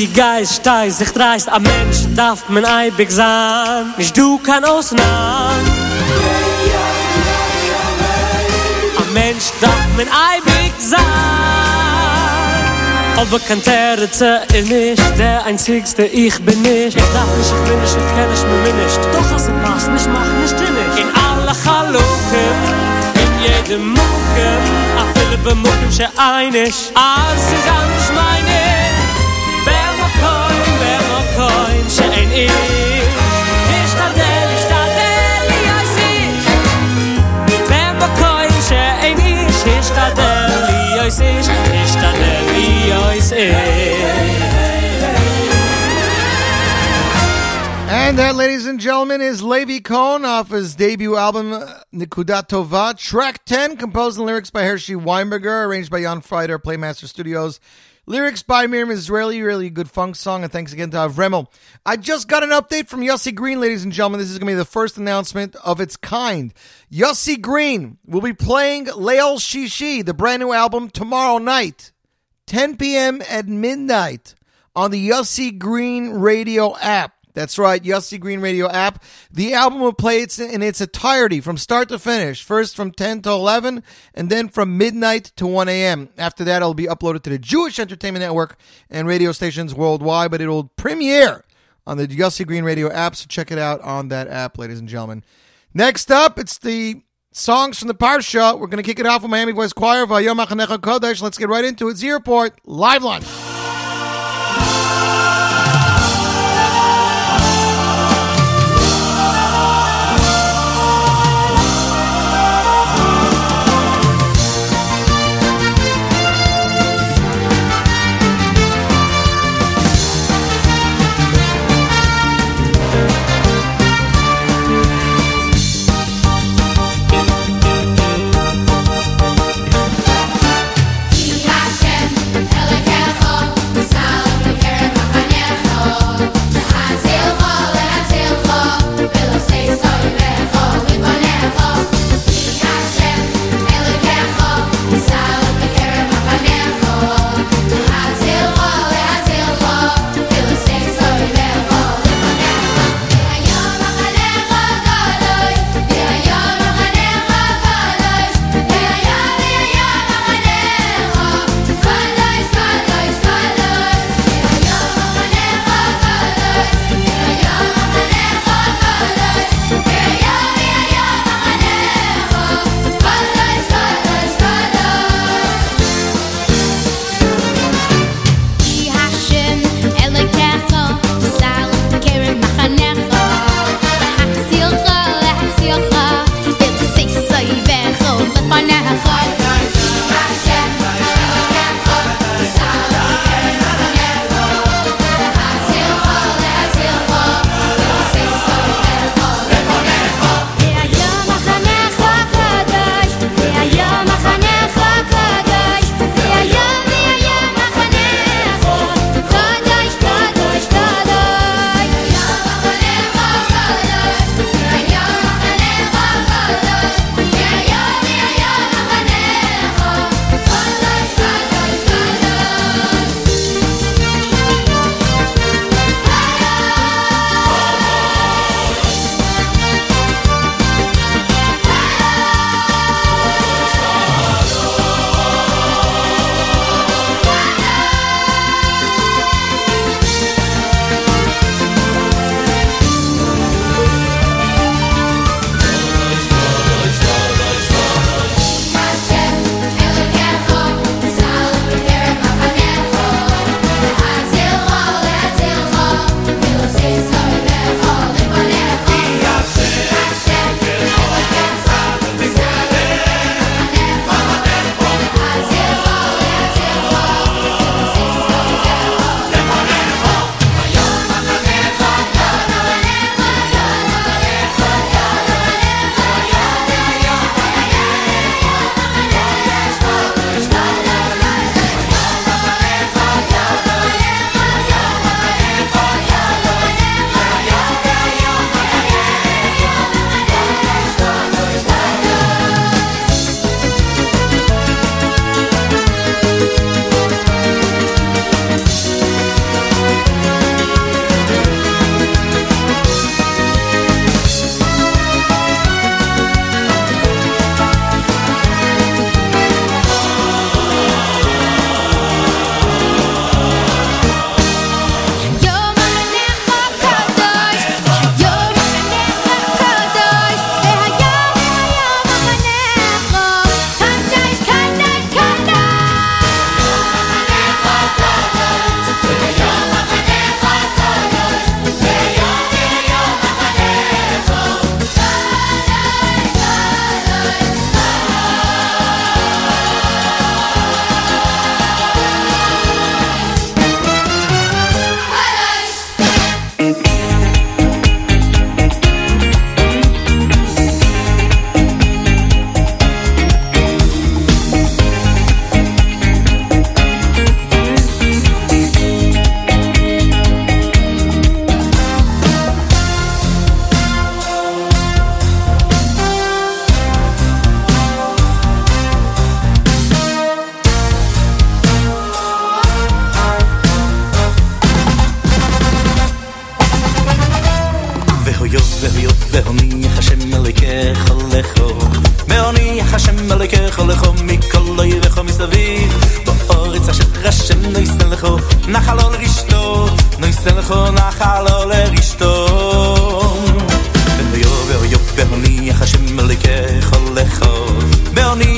die Geist steigt sich dreist. Am Mensch darf man eibig sein. Nicht du kann ausnahmen Am Mensch darf man eibig sein. Aber kein Terze ist nicht Der einzigste ich bin nicht. Ich darf nicht, ich bin nicht, ich kenn ich mir nicht. Doch als es passt, nicht mach nicht nicht In alle Chalukken In jedem Mucken A viele bemucken, she einig Als ist. Anders meine Ber And that, ladies and gentlemen, is Levi Cohn off his debut album Nikudat Tova. Track 10, composed and lyrics by Hershey Weinberger, arranged by Jan Frieder, Playmaster Studios. Lyrics by Miriam Israeli, really good funk song, and thanks again to Avremel. I just got an update from Yossi Green, ladies and gentlemen. This is going to be the first announcement of its kind. Yossi Green will be playing Leil Shishi, the brand new album, tomorrow night, 10 p.m. at midnight on the Yossi Green radio app. That's right, Yossi Green Radio app. The album will play its in its entirety from start to finish. First from 10 to 11, and then from midnight to 1 a.m. After that, it'll be uploaded to the Jewish Entertainment Network and radio stations worldwide, but it'll premiere on the Yossi Green Radio app, so check it out on that app, ladies and gentlemen. Next up, it's the songs from the Parsha. We're going to kick it off with Miami Boys Choir, Vayom Kodesh. Let's get right into it. Zierport, live lunch.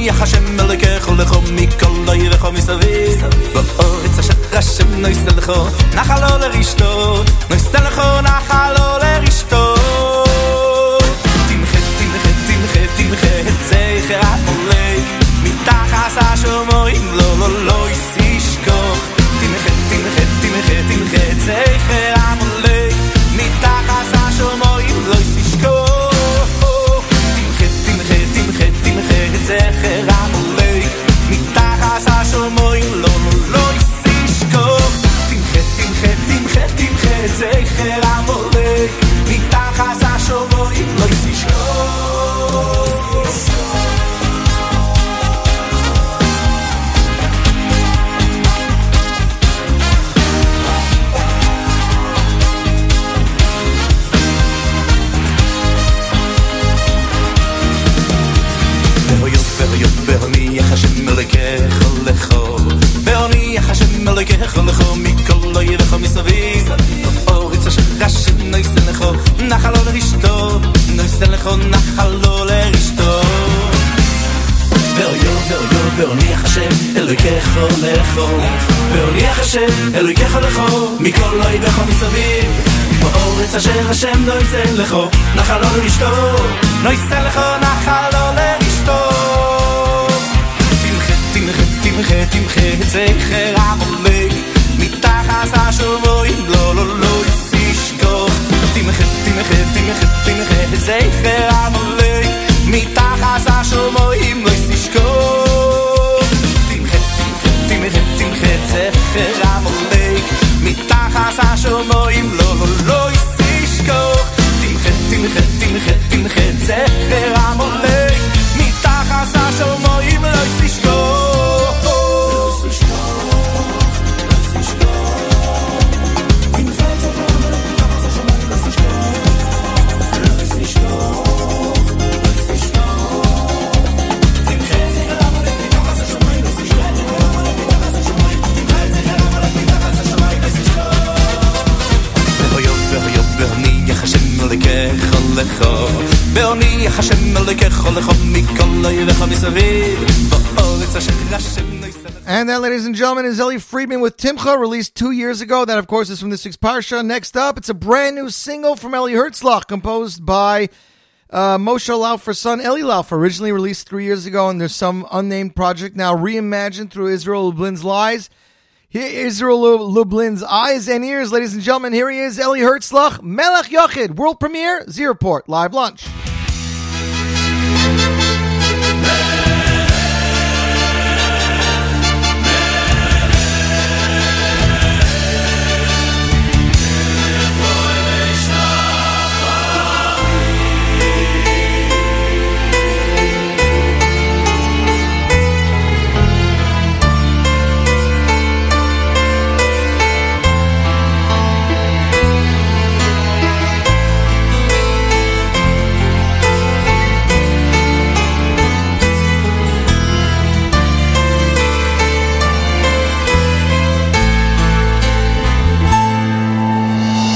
ya hashem melke khol khom mikol lo yir khom isavi ba oitz shat khashem noy selkho nakhalo le rishto noy nakhalo le rishto נכון נחל לא לרשתו. ואויו ואויו ואוניח השם אלוהיכך לכו ואוניח השם אלוהיכך לכו מכל לא יבכו מסביב באורץ אשר השם לא יישא לכו נחל לא לרשתו לא יישא לכו נחל לא לרשתו תמחה תמחה תמחה תמחה עצי חרב עומק מתחת השומר ישכוח תמחה תמחה תמחה תמחה את זכר עמלק מתחת השומרים לא ישכוח תמחה תמחה תמחה תמחה את זכר עמלק מתחת השומרים לא לא לא ישכוח תמחה תמחה תמחה תמחה את זכר עמלק מתחת השומרים לא ישכוח והויות and that, ladies and gentlemen, is Ellie Friedman with Timcha, released two years ago. That, of course, is from this week's Parsha. Next up, it's a brand new single from Ellie Herzlach, composed by uh, Moshe Laufer's son, Eli Laufer, originally released three years ago, and there's some unnamed project now reimagined through Israel Lublin's Lies. Israel Lublin's Eyes and Ears, ladies and gentlemen. Here he is, Eli Herzlach, Melech Yochid, world premiere, Zierport, live lunch.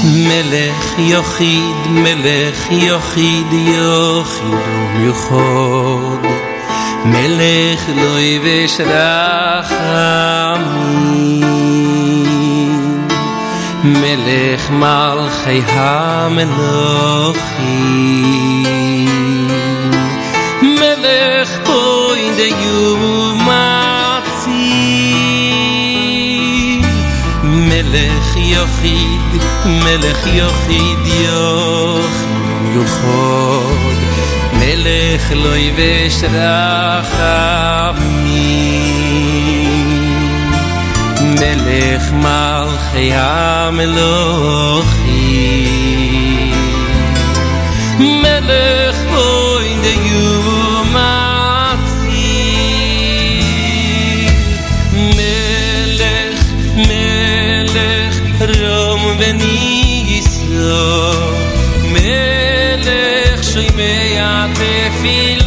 מלך יחיד, מלך יחיד, יחיד ומיוחד. מלך לא יבש רחמים. מלך מלכי המלוכים. מלך בוי דיומציל. יחיד, מלך יחיד יחיד מיוחד. מלך לא יבש רחמים. מלך מלכי המלוכים. מלך filho.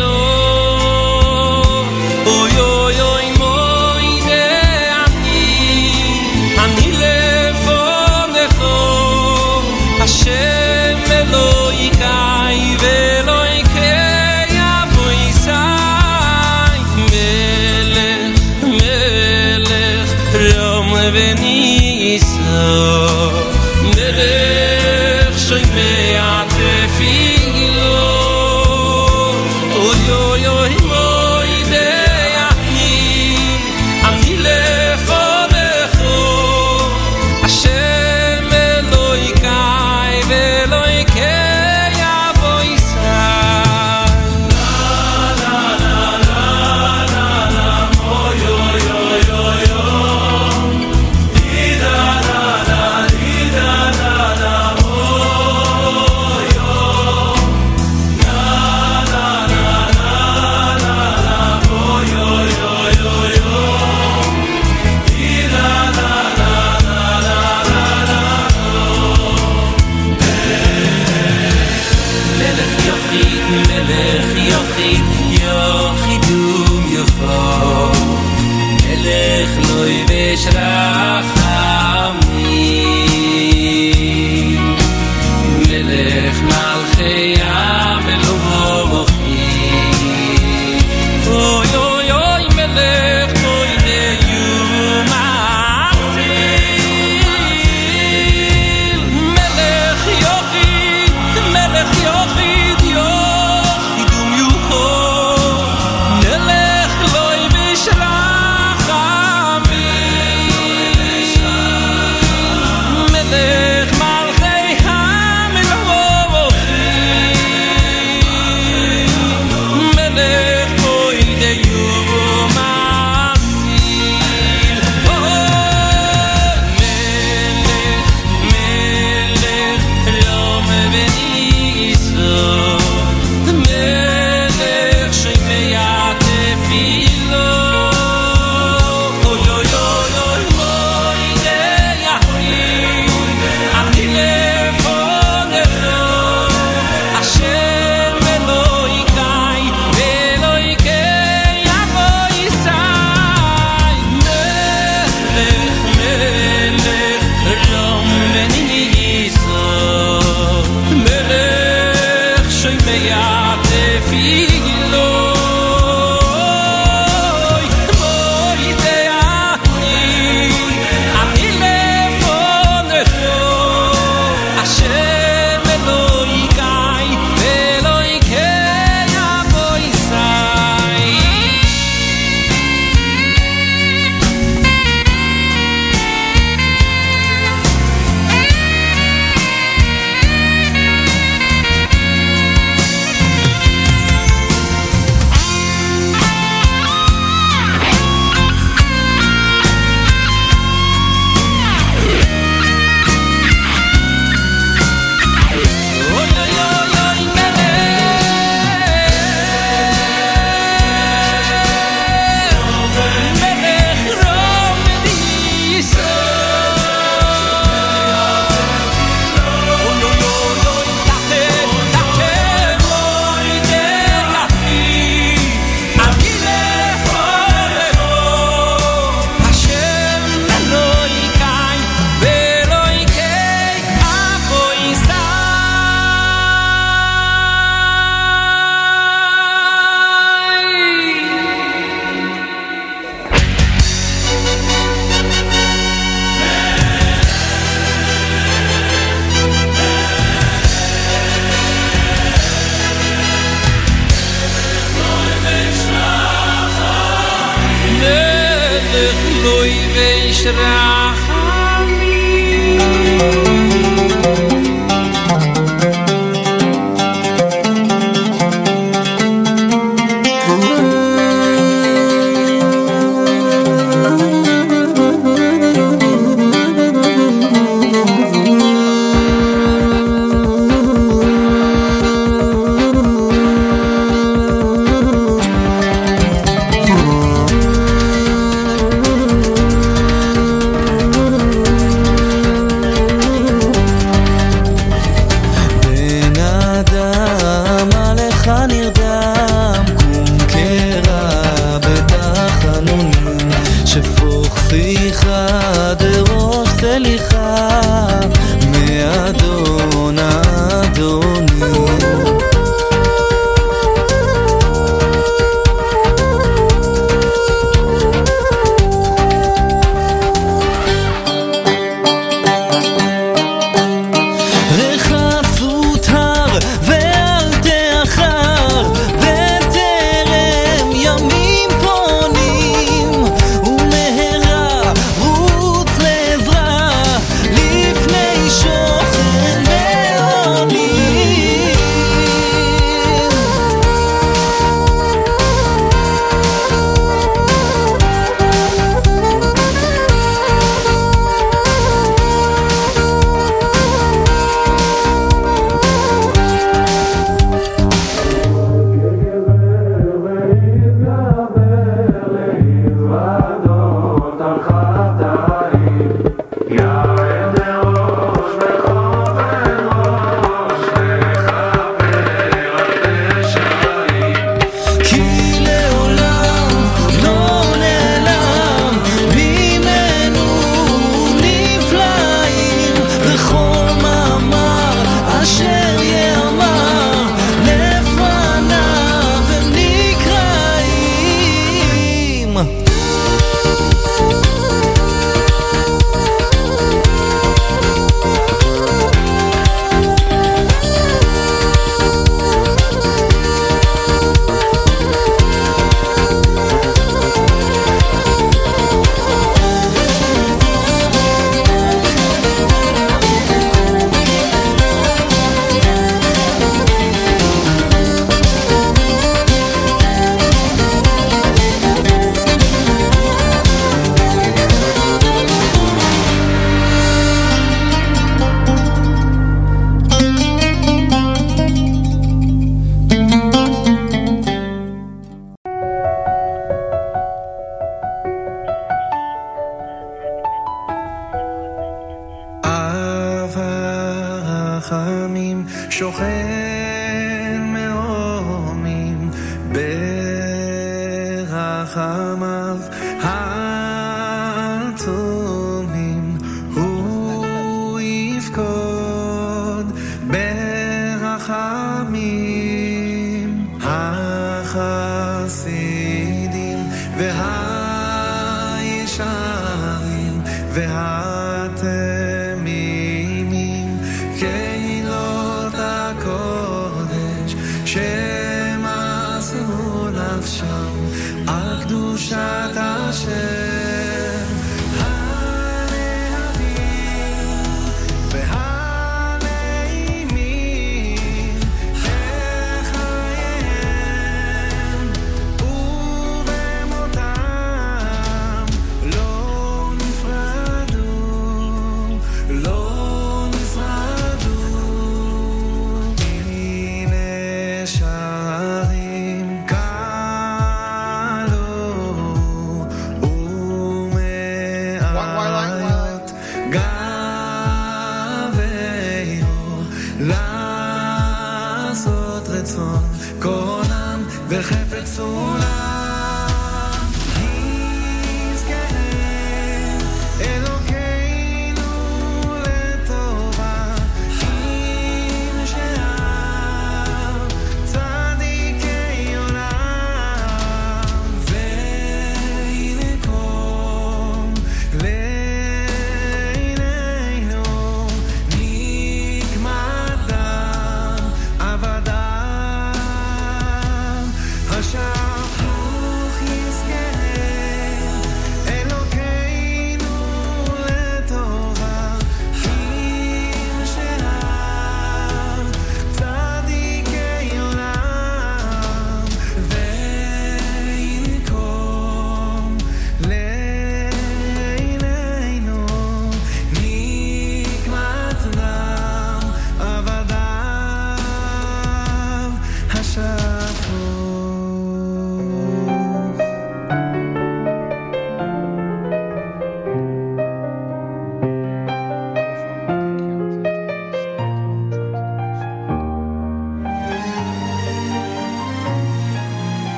feel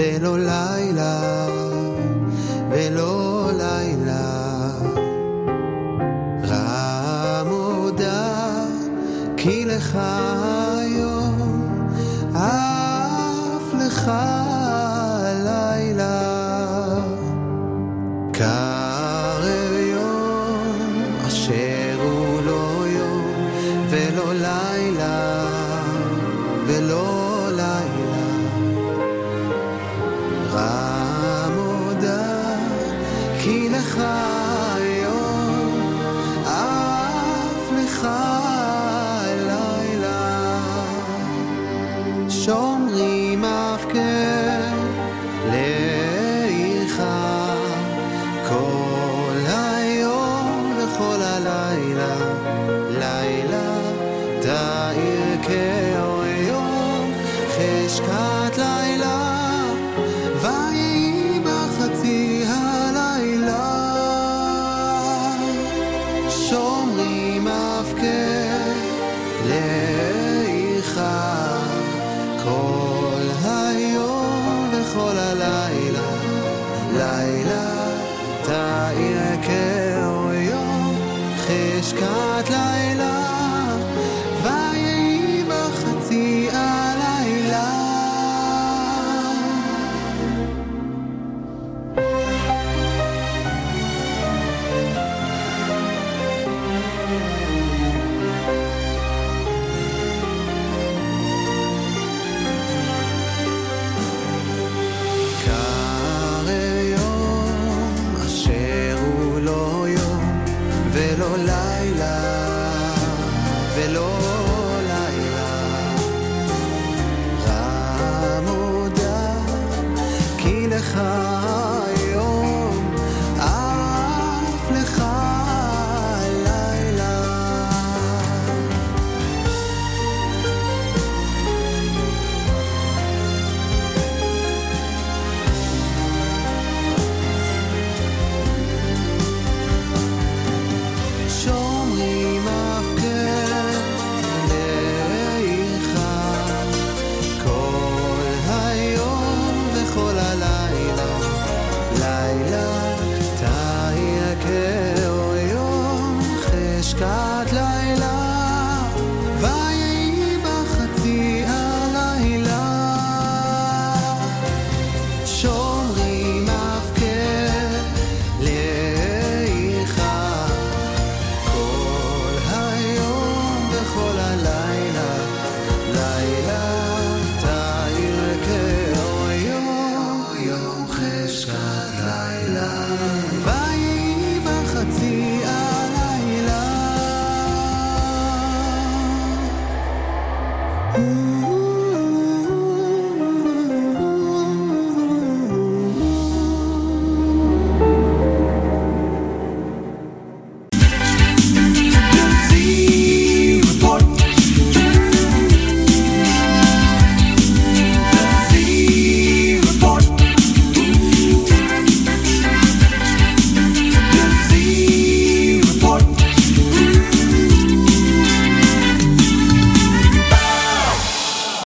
velo Laila.